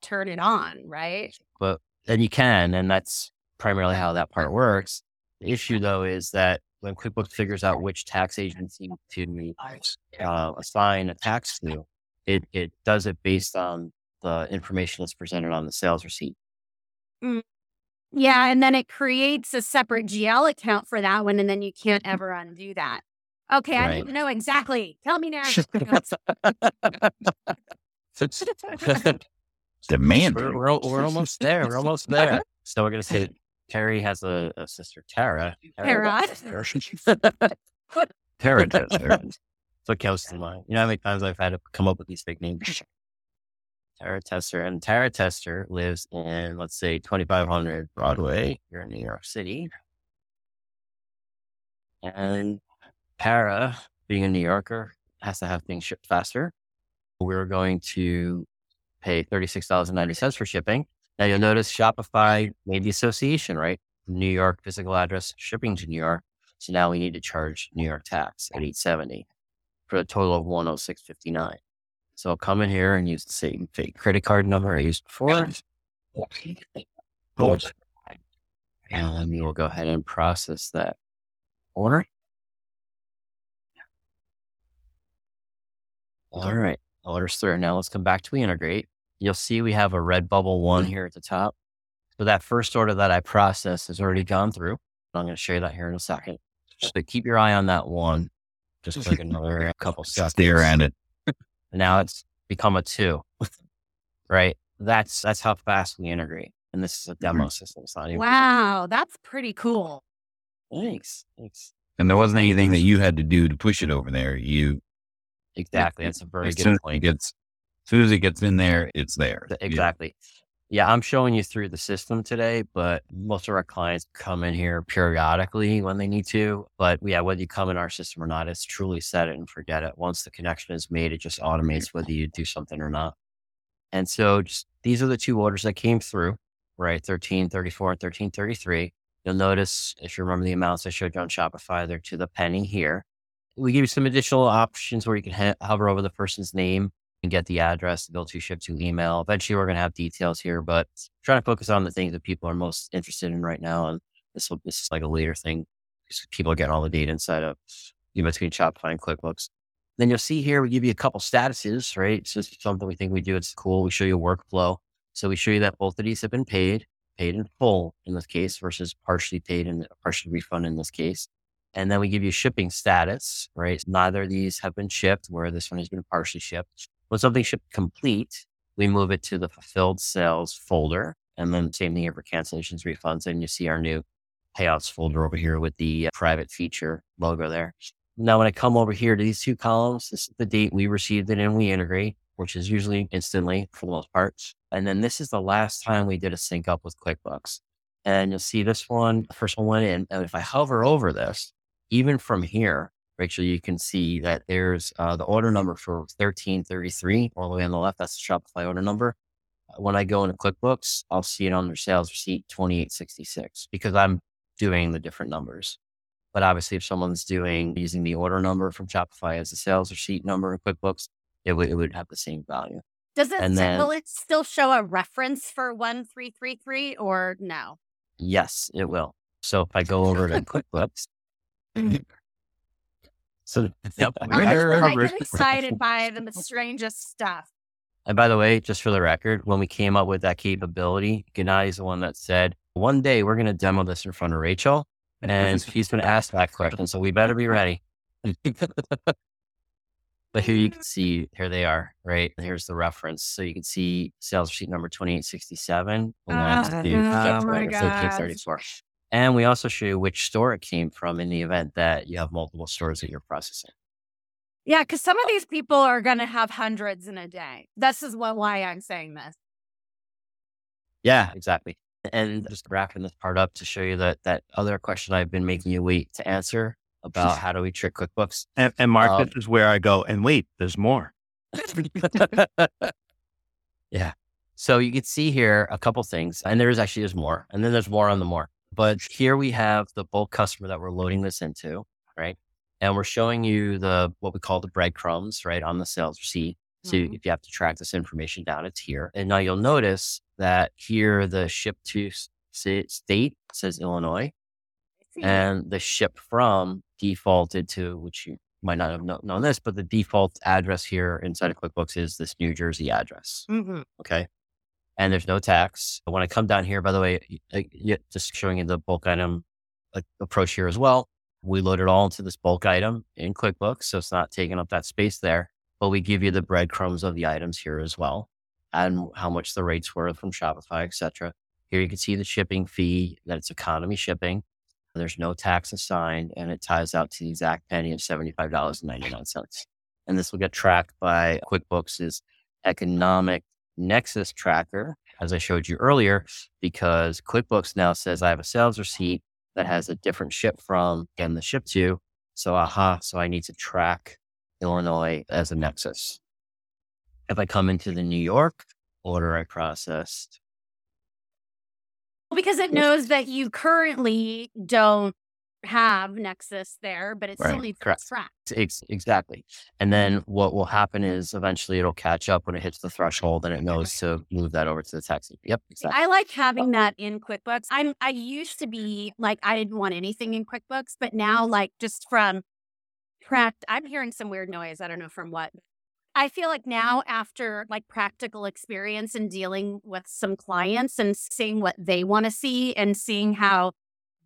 Turn it on, right? But then you can, and that's primarily how that part works. The issue though is that when QuickBooks figures out which tax agency to uh, assign a tax to, it it does it based on the information that's presented on the sales receipt. Mm. Yeah, and then it creates a separate mm-hmm. GL account for that one, and then you can't mm-hmm. ever undo that. Okay, right. I need to know exactly. Tell me now. Demand. We're, we're, we're, almost there. We're almost there. So we're going to say Terry has a, a sister, Tara. Tara. Tara. Tara. So comes to mind. You know how many times I've had to come up with these fake names? Tara Tester. And Tara Tester lives in, let's say, 2500 Broadway here in New York City. And Tara, being a New Yorker, has to have things shipped faster. We're going to pay $36.90 for shipping. Now you'll notice Shopify made the association, right? New York physical address shipping to New York. So now we need to charge New York tax at 870 for a total of 106.59. So I'll come in here and use the same fake credit card number I used before. And we will go ahead and process that order. All right. Orders through. Now let's come back to integrate you'll see we have a red bubble one here at the top. So that first order that I processed has already gone through. I'm going to show you that here in a second. So keep your eye on that one. Just click another couple seconds. Stare at it. Now it's become a two, right? That's that's how fast we integrate. And this is a demo mm-hmm. system. It's not even wow, that's pretty cool. Thanks. Thanks. And there wasn't anything that you had to do to push it over there. You exactly. That's a very good point. It gets as soon as it gets in there, it's there. Exactly. Yeah. Yeah, I'm showing you through the system today, but most of our clients come in here periodically when they need to. But yeah, whether you come in our system or not, it's truly set it and forget it. Once the connection is made, it just automates whether you do something or not. And so just these are the two orders that came through, right? 1334 and 1333. You'll notice if you remember the amounts I showed you on Shopify, they're to the penny here. We give you some additional options where you can hover over the person's name and get the address, the bill to ship to email. Eventually, we're going to have details here, but trying to focus on the things that people are most interested in right now. And this will this is like a later thing because people are getting all the data inside of you know, between Shopify and QuickBooks. Then you'll see here we give you a couple statuses, right? So it's something we think we do. It's cool. We show you a workflow. So we show you that both of these have been paid, paid in full in this case versus partially paid and partially refund in this case. And then we give you shipping status, right? Neither of these have been shipped, where this one has been partially shipped. When something should complete, we move it to the fulfilled sales folder. And then same thing here for cancellations, refunds. And you see our new payouts folder over here with the uh, private feature logo there. Now, when I come over here to these two columns, this is the date we received it and WeIntegrate, which is usually instantly for the most part. And then this is the last time we did a sync up with QuickBooks. And you'll see this one, first one went in. And if I hover over this, even from here, Rachel, you can see that there's uh, the order number for 1333 all the way on the left. That's the Shopify order number. When I go into QuickBooks, I'll see it on their sales receipt 2866 because I'm doing the different numbers. But obviously, if someone's doing using the order number from Shopify as a sales receipt number in QuickBooks, it would it would have the same value. Does it and then, will it still show a reference for one three three three or no? Yes, it will. So if I go over to QuickBooks, so yep, I get excited by the strangest stuff. And by the way, just for the record, when we came up with that capability, Gennady is the one that said, one day we're going to demo this in front of Rachel and he's going to ask that question. So we better be ready. but here you can see, here they are, right? Here's the reference. So you can see sales sheet number 2867. Oh, oh my God. And we also show you which store it came from in the event that you have multiple stores that you're processing. Yeah, because some of these people are going to have hundreds in a day. This is what, why I'm saying this. Yeah, exactly. And just wrapping this part up to show you that that other question I've been making you wait to answer about how do we trick QuickBooks. And, and Mark, um, this is where I go. And wait, there's more. yeah. So you can see here a couple things, and there is actually there's more, and then there's more on the more. But here we have the bulk customer that we're loading this into, right? And we're showing you the what we call the breadcrumbs, right, on the sales receipt. So mm-hmm. if you have to track this information down, it's here. And now you'll notice that here the ship to state says Illinois, and the ship from defaulted to which you might not have known this, but the default address here inside of QuickBooks is this New Jersey address. Mm-hmm. Okay. And there's no tax. When I come down here, by the way, uh, just showing you the bulk item uh, approach here as well. We load it all into this bulk item in QuickBooks. So it's not taking up that space there, but we give you the breadcrumbs of the items here as well and how much the rates were from Shopify, etc. Here you can see the shipping fee, that it's economy shipping. There's no tax assigned, and it ties out to the exact penny of $75.99. And this will get tracked by QuickBooks' economic nexus tracker, as I showed you earlier, because QuickBooks now says I have a sales receipt that has a different ship from and the ship to. So, aha, so I need to track Illinois as a nexus. If I come into the New York order I processed. Well, because it knows that you currently don't have Nexus there, but it right. still needs Correct. to track. Ex- exactly. And then mm-hmm. what will happen is eventually it'll catch up when it hits the threshold and it knows to move that over to the taxi. Yep. Exactly. I like having that in QuickBooks. I'm I used to be like I didn't want anything in QuickBooks, but mm-hmm. now like just from pract I'm hearing some weird noise. I don't know from what. I feel like now after like practical experience and dealing with some clients and seeing what they want to see and seeing how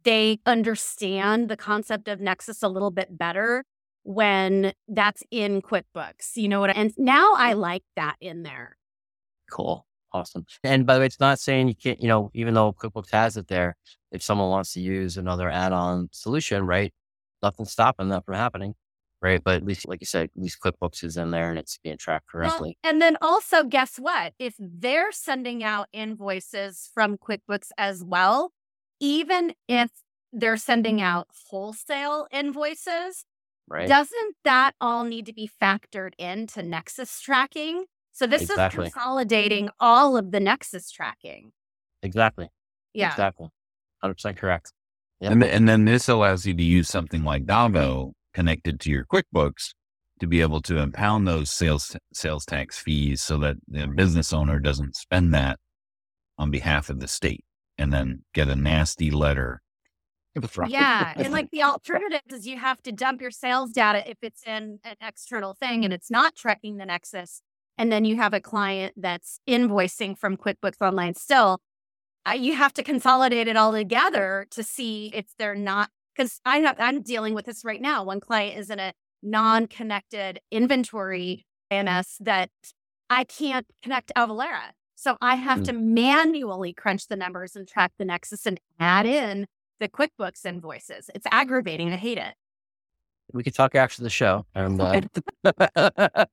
they understand the concept of Nexus a little bit better when that's in QuickBooks. You know what? I, and now I like that in there. Cool. Awesome. And by the way, it's not saying you can't, you know, even though QuickBooks has it there, if someone wants to use another add on solution, right? Nothing's stopping that from happening right? But at least, like you said, at least QuickBooks is in there and it's being tracked correctly. Well, and then also, guess what? If they're sending out invoices from QuickBooks as well, even if they're sending out wholesale invoices, right. doesn't that all need to be factored into Nexus tracking? So this exactly. is consolidating all of the Nexus tracking. Exactly. Yeah. Exactly. 100% correct. Yep. And, and then this allows you to use something like Davo connected to your QuickBooks to be able to impound those sales sales tax fees so that the business owner doesn't spend that on behalf of the state and then get a nasty letter. Yeah. and like the alternative is you have to dump your sales data if it's in an external thing and it's not tracking the Nexus. And then you have a client that's invoicing from QuickBooks Online still. Uh, you have to consolidate it all together to see if they're not because I have, I'm dealing with this right now. One client is in a non-connected inventory AMS that I can't connect Avalara. So I have Mm. to manually crunch the numbers and track the Nexus and add in the QuickBooks invoices. It's aggravating. I hate it. We could talk after the show. And, uh,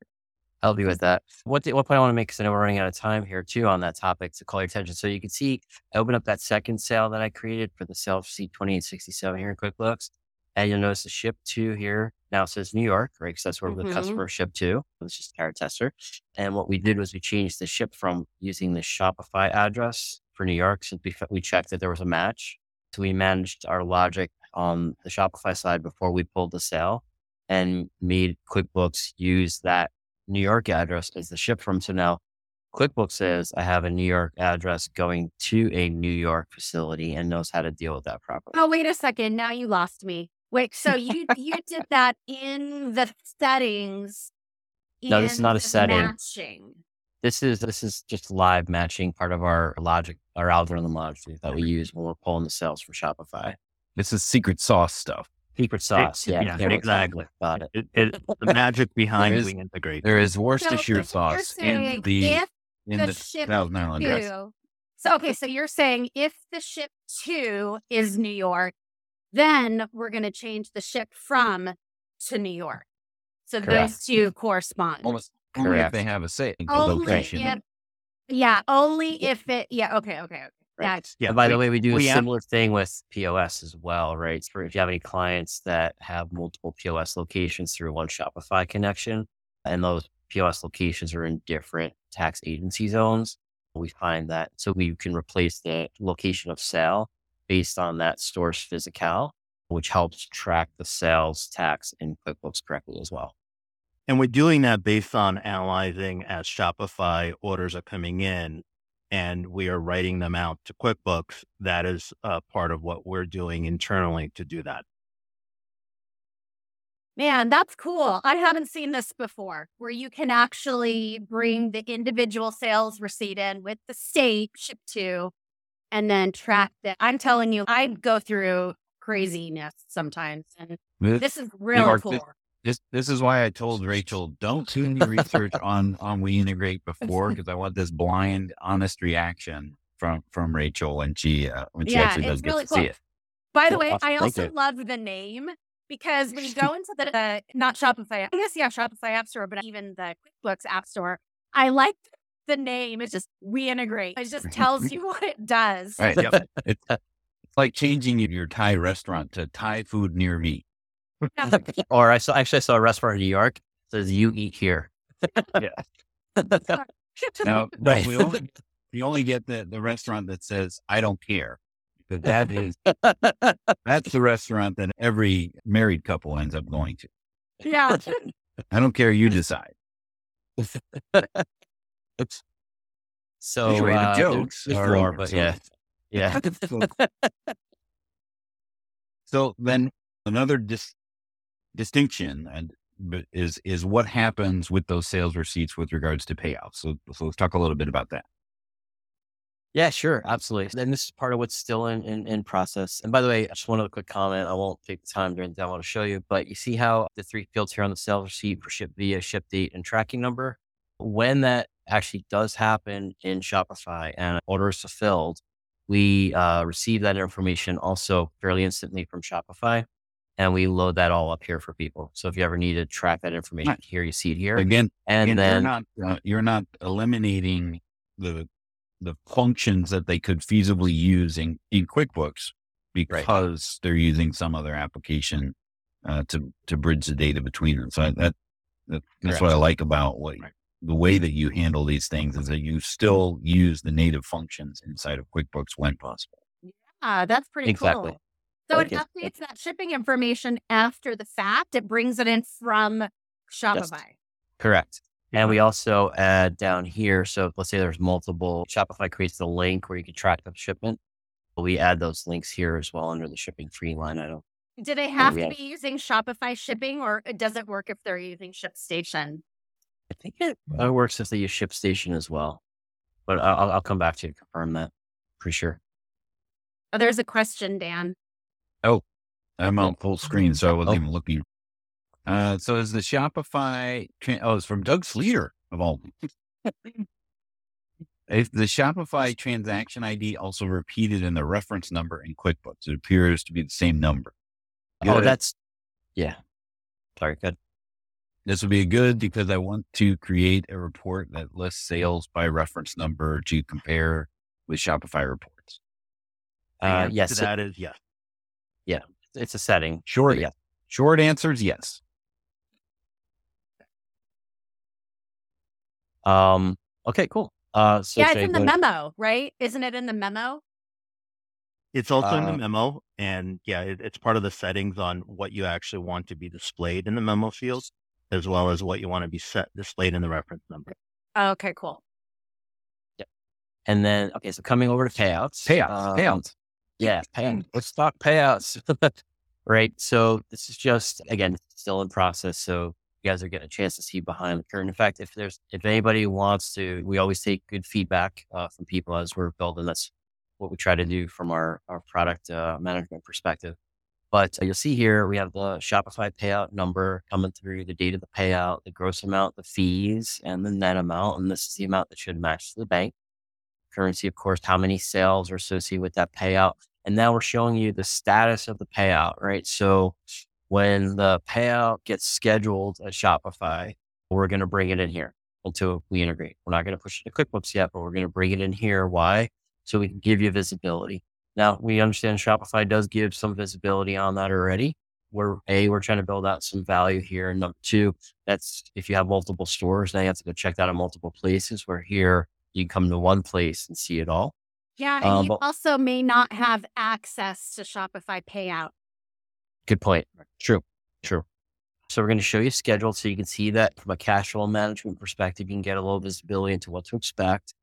help you with that. What, the, what point I want to make, because I know we're running out of time here too on that topic to call your attention. So you can see, I open up that second sale that I created for the self receipt 2867 here in QuickBooks. And you'll notice the ship to here now says New York, right? Because that's where Mhm. the customer shipped to. It's just a carrot tester. And what we did was we changed the ship from using the Shopify address for New York since we, we checked that there was a match. So we managed our logic on the Shopify side before we pulled the sale and made QuickBooks use that New York address as the ship from. So now QuickBooks says I have a New York address going to a New York facility and knows how to deal with that properly. Oh, wait a second. Now you lost me. Wait, so you you did that in the settings? No, this is not a setting. Matching. This is this is just live matching part of our logic, our algorithm logic that we use when we're pulling the sales from Shopify. This is secret sauce stuff. Secret sauce, yeah, yeah, there we go. exactly. Got it. It, it, the magic behind There is- WeIntegrate. There is Worcestershire you're sauce in the if in the the ship Thousand Island dress. so okay, so you're saying if the ship to is New York, then we're going to change the ship from to New York. So those two correspond. Almost only if they have a say a Only location. if, yeah, only if it, yeah, okay, okay, okay. That's yeah. And by the way, we do a we have- similar thing with POS as well, right? For if you have any clients that have multiple POS locations through one Shopify connection, and those POS locations are in different tax agency zones, we find that so we can replace the location of sale based on that store's physical, which helps track the sales tax in QuickBooks correctly as well. And we're doing that based on analyzing as Shopify orders are coming in and we are writing them out to QuickBooks. That is uh, part of what we're doing internally to do that. Man, that's cool. I haven't seen this before where you can actually bring the individual sales receipt in with the state ship to and then track that. I'm telling you, I go through craziness sometimes. And This, this is really Mark, cool. this- this this is why I told Rachel don't do any research on on WeIntegrate before because I want this blind, honest reaction from from Rachel when she uh, when she Yeah, actually does it's get really to cool. see it. By the Cool. way, Awesome. I also you. love the name because when you go into the uh, not Shopify, I guess yeah, Shopify App Store, but even the QuickBooks App Store, I like the name. It's just WeIntegrate. It just tells you what it does. Right. Yep. it's, uh, it's like changing your Thai restaurant to Thai food near me. or I saw actually I saw a restaurant in New York that says you eat here. Yeah. Now, Right. we only you only get the, the restaurant that says I don't care. Because that is that's the restaurant that every married couple ends up going to. Yeah. I don't care, you decide. So Usually uh, jokes there's are more, but so- yeah, yeah. So then another dis- distinction and is is what happens with those sales receipts with regards to payouts. So so let's talk a little bit about that. Yeah, sure. Absolutely. And this is part of what's still in, in, in process. And by the way, I just one other quick comment. I won't take the time during the demo to show you, but you see how the three fields here on the sales receipt for ship via, ship date, and tracking number? When that actually does happen in Shopify and order is fulfilled, we uh, receive that information also fairly instantly from Shopify. And we load that all up here for people. So if you ever need to track that information Nice. here, you see it here. Again, and and then you're not uh, you're not eliminating the the functions that they could feasibly use in, in QuickBooks because they're using some other application uh, to to bridge the data between them. So that, that that's what I like about what Right. The way that you handle these things is that you still use the native functions inside of QuickBooks when possible. Yeah, that's pretty cool. Exactly. cool. So it Thank you. updates that shipping information after the fact. It brings it in from Shopify. Correct. And we also add down here. So let's say there's multiple, Shopify creates the link where you can track the shipment. We add those links here as well under the shipping free line item. Do they have to be using Shopify shipping or uh, it doesn't work if they're using ShipStation? I think it uh, works if they use ShipStation as well, but I'll, I'll- I'll come back to you to confirm that for sure. Oh, there's a question, Dan. Oh, I'm on full screen, so I wasn't even looking. Uh, so is the Shopify? Tra- oh, it's from Doug Sleeter of all. if the Shopify transaction ID also repeated in the reference number in QuickBooks, it appears to be the same number. Oh, that's yeah. Sorry, good. This would be good because I want to create a report that lists sales by reference number to compare with Shopify reports. Uh, yes, To that is yes. Yeah. It's a setting. Short, but yeah. short answers, yes. Um. Okay. Cool. Uh. So yeah, it's I in the go- memo, right? Isn't it in the memo? It's also in Uh, the memo, and yeah, it, it's part of the settings on what you actually want to be displayed in the memo field, as well as what you want to be set displayed in the reference number. Oh, okay, cool. And then okay. So coming over to payouts. Payouts, um, payouts. Yeah, pay, let's talk payouts. right. So this is just again still in process. So you guys are getting a chance to see behind the curtain. In fact, if there's if anybody wants to, we always take good feedback uh, from people as we're building. That's what we try to do from our our product uh, management perspective. But uh, you'll see here we have the Shopify payout number coming through, the date of the payout, the gross amount, the fees, and the net amount. And this is the amount that should match the bank currency, of course, how many sales are associated with that payout. And now we're showing you the status of the payout, right? So when the payout gets scheduled at Shopify, we're going to bring it in here until WeIntegrate. We're not going to push it to QuickBooks yet, but we're going to bring it in here. Why? So we can give you visibility. Now we understand Shopify does give some visibility on that already. We're A, we're trying to build out some value here. And number two, that's if you have multiple stores, now you have to go check that in multiple places where here you can come to one place and see it all. Yeah, and Um, you but- also may not have access to Shopify payout. Good point. True. True. So we're going to show you scheduled so you can see that from a cash flow management perspective, you can get a little visibility into what to expect.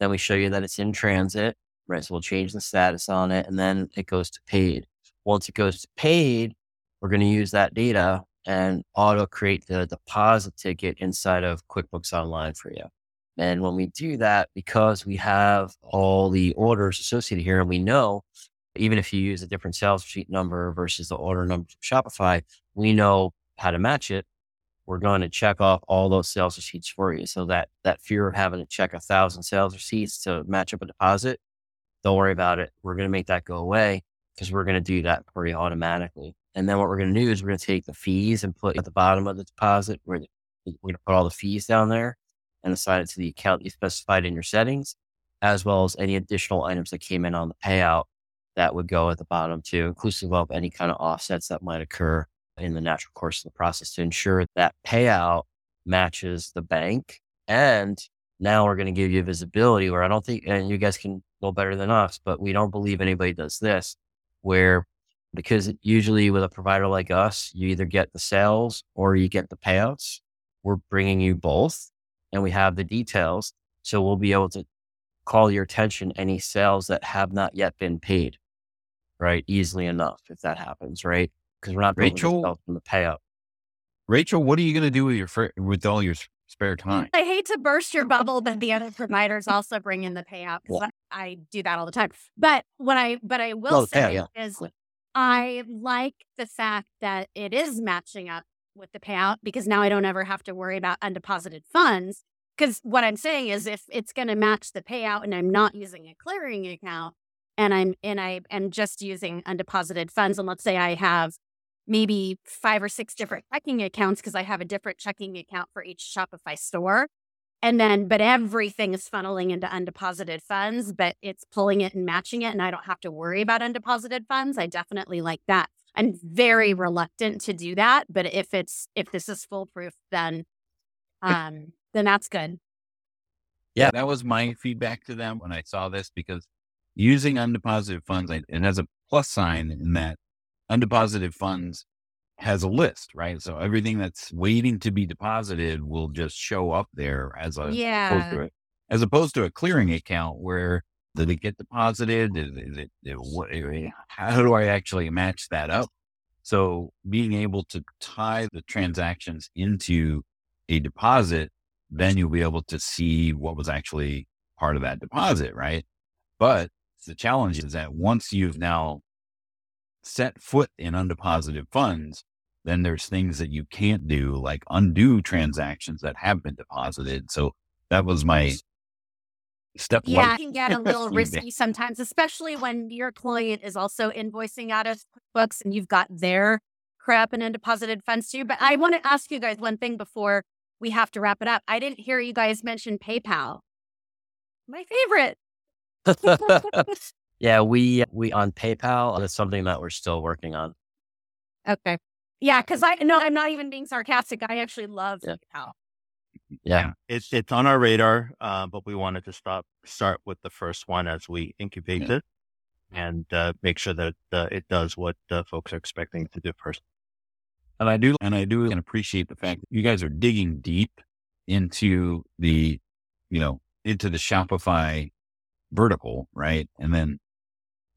Then we show you that it's in transit, right? So we'll change the status on it and then it goes to paid. Once it goes to paid, we're going to use that data and auto create the deposit ticket inside of QuickBooks Online for you. And when we do that, because we have all the orders associated here and we know even if you use a different sales sheet number versus the order number from Shopify, we know how to match it. We're going to check off all those sales receipts for you. So that that fear of having to check a thousand sales receipts to match up a deposit, don't worry about it. We're going to make that go away because we're going to do that for you automatically. And then what we're going to do is we're going to take the fees and put at the bottom of the deposit where we're going to put all the fees down there and assign it to the account you specified in your settings, as well as any additional items that came in on the payout that would go at the bottom too, inclusive of any kind of offsets that might occur in the natural course of the process to ensure that payout matches the bank. And now we're going to give you visibility where I don't think, and you guys can know better than us, but we don't believe anybody does this, where because usually with a provider like us, you either get the sales or you get the payouts. We're bringing you both and we have the details. So we'll be able to call your attention any sales that have not yet been paid, right? Easily enough if that happens, right? Because we're not Rachel- out from the payout. Rachel, what are you going to do with your with all your spare time? I hate to burst your bubble, but the other providers also bring in the payout because Yeah. I, I do that all the time. But what I but I will oh, Well, the say payout, is I like the fact that it is matching up with the payout because now I don't ever have to worry about undeposited funds. Because what I'm saying is if it's going to match the payout and I'm not using a clearing account and I'm and I am just using undeposited funds, and let's say I have maybe five or six different checking accounts because I have a different checking account for each Shopify store. And then, but everything is funneling into undeposited funds, but it's pulling it and matching it. And I don't have to worry about undeposited funds. I definitely like that. I'm very reluctant to do that. But if it's, if this is foolproof, then, um, then that's good. Yeah. That was my feedback to them when I saw this because using undeposited funds, it has a plus sign in that undeposited funds has a list, right? So everything that's waiting to be deposited will just show up there as a, Yeah. opposed to a, as opposed to a clearing account where did it get deposited? Is, is it, it, what, eh, eh, how do I actually match that up? So being able to tie the transactions into a deposit, then you'll be able to see what was actually part of that deposit, right? But the challenge is that once you've now set foot in undeposited funds, then there's things that you can't do, like undo transactions that have been deposited. So that was my step Yeah, one. it can get a little risky sometimes, especially when your client is also invoicing out of QuickBooks and you've got their crap and undeposited funds too. But I want to ask you guys one thing before we have to wrap it up. I didn't hear you guys mention PayPal. My favorite. yeah, we we on PayPal. That's something that we're still working on. Okay. Yeah, because I no, I'm not even being sarcastic. I actually love Yeah. PayPal. Yeah, It's it's on our radar, uh, but we wanted to stop start with the first one as we incubate Yeah. it and uh, make sure that uh, it does what uh, folks are expecting to do first. And I do, and I do and appreciate the fact that you guys are digging deep into the, you know, into the Shopify vertical, right? And then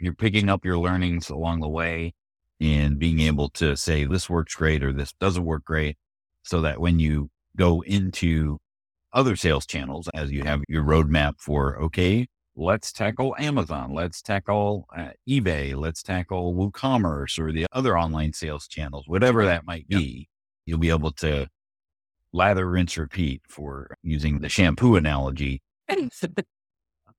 you're picking up your learnings along the way and being able to say, this works great or this doesn't work great. So that when you go into other sales channels, as you have your roadmap for, okay, let's tackle Amazon, let's tackle uh, eBay, let's tackle WooCommerce or the other online sales channels, whatever that might be, you'll be able to lather, rinse, repeat for using the shampoo analogy.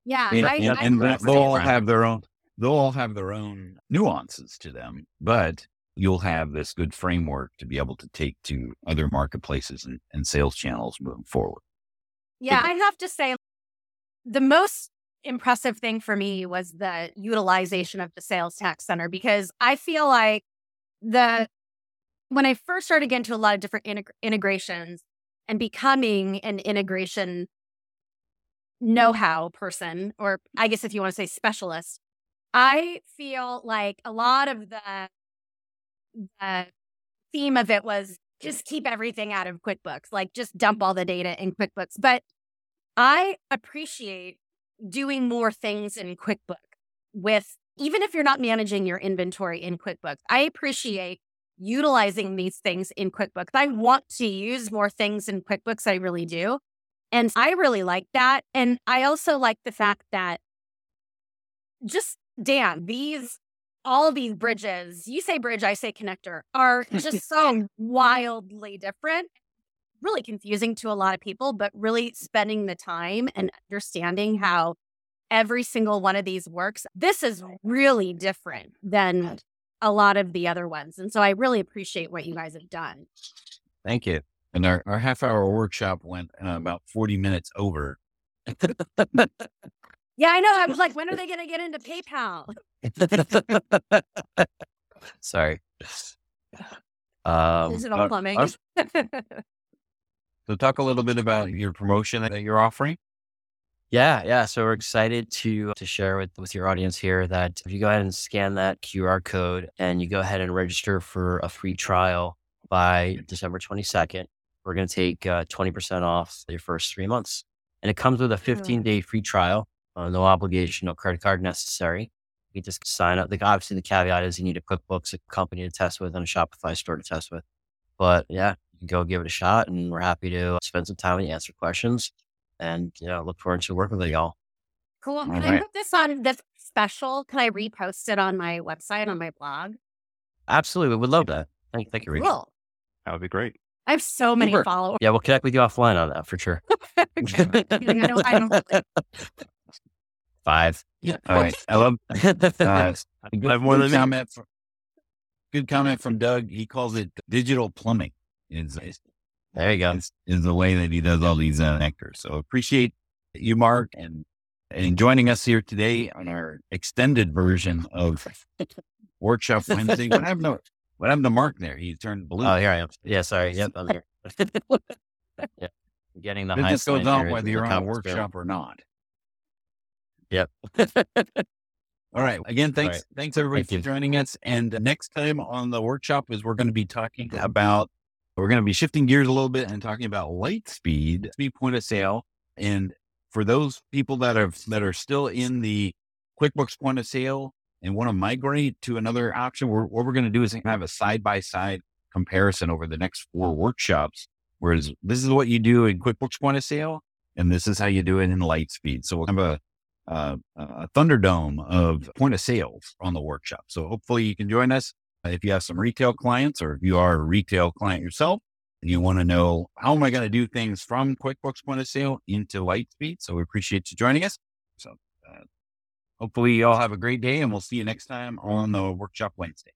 Yeah, And, I, and- I and love they'll all have their own, they'll all have their own nuances to them, but you'll have this good framework to be able to take to other marketplaces and, and sales channels moving forward. Yeah, I have to say, the most impressive thing for me was the utilization of the sales tax center because I feel like the when I first started getting to a lot of different integ- integrations and becoming an integration know-how person, or I guess if you want to say specialist, I feel like a lot of the the theme of it was just keep everything out of QuickBooks, like just dump all the data in QuickBooks. But I appreciate doing more things in QuickBooks with, even if you're not managing your inventory in QuickBooks, I appreciate utilizing these things in QuickBooks. I want to use more things in QuickBooks. I really do. And I really like that. And I also like the fact that just, Dan, these, all these bridges, you say bridge, I say connector, are just so wildly different really confusing to a lot of people, but really spending the time and understanding how every single one of these works. This is really different than a lot of the other ones. And so I really appreciate what you guys have done. thank you. And our, our half hour workshop went uh, about 40 minutes over. Yeah, I know. I was like, when are they going to get into PayPal? Sorry. Um, Digital uh, plumbing. us- So talk a little bit about your promotion that you're offering. Yeah, yeah. So we're excited to to share with with your audience here that if you go ahead and scan that QR code and you go ahead and register for a free trial by December 22nd, we're going to take uh, 20% off your first three months. And it comes with a 15 day free trial, uh, no obligation, no credit card necessary. You just sign up. Like obviously, the caveat is you need a QuickBooks a company to test with and a Shopify store to test with. But yeah, you go give it a shot, and we're happy to spend some time and answer questions. And you know, look forward to working with y'all. cool. Can All I right. put this on this special? Can I repost it on my website, on my blog? Absolutely, we would love that. Thank, thank you, Rachel. Cool. That would be great. I have so many Super. followers. Yeah, we'll connect with you offline on that for sure. I don't, I don't, Five. Yeah. All right. I love uh, good, I have more good than comment. From, good comment from Doug. He calls it digital plumbing. Is there you go. is, is the way that he does all these uh, actors. So appreciate you, Mark, and and joining us here today on our extended version of Workshop Wednesday. What happened to what happened to Mark there? He turned blue. Oh, here I am. Yeah, sorry. Yep, I'm here. yeah. Getting the high Business goes on whether you're on a workshop or not. Yep. All right. Again, thanks. right. Thanks everybody Thank for you. joining us. And uh, next time on the workshop is we're going to be talking about, we're going to be shifting gears a little bit and talking about Lightspeed, speed point of sale. And for those people that are, that are still in the QuickBooks point of sale and want to migrate to another option, we're, what we're going to do is have a side by side comparison over the next four workshops. Whereas this is what you do in QuickBooks point of sale, and this is how you do it in Lightspeed. So we'll have a uh, a thunderdome of point of sales on the workshop. So hopefully you can join us. Uh, If you have some retail clients or if you are a retail client yourself, and you want to know how am I going to do things from QuickBooks point of sale into Lightspeed. So we appreciate you joining us. So uh, hopefully you all have a great day and we'll see you next time on the Workshop Wednesday.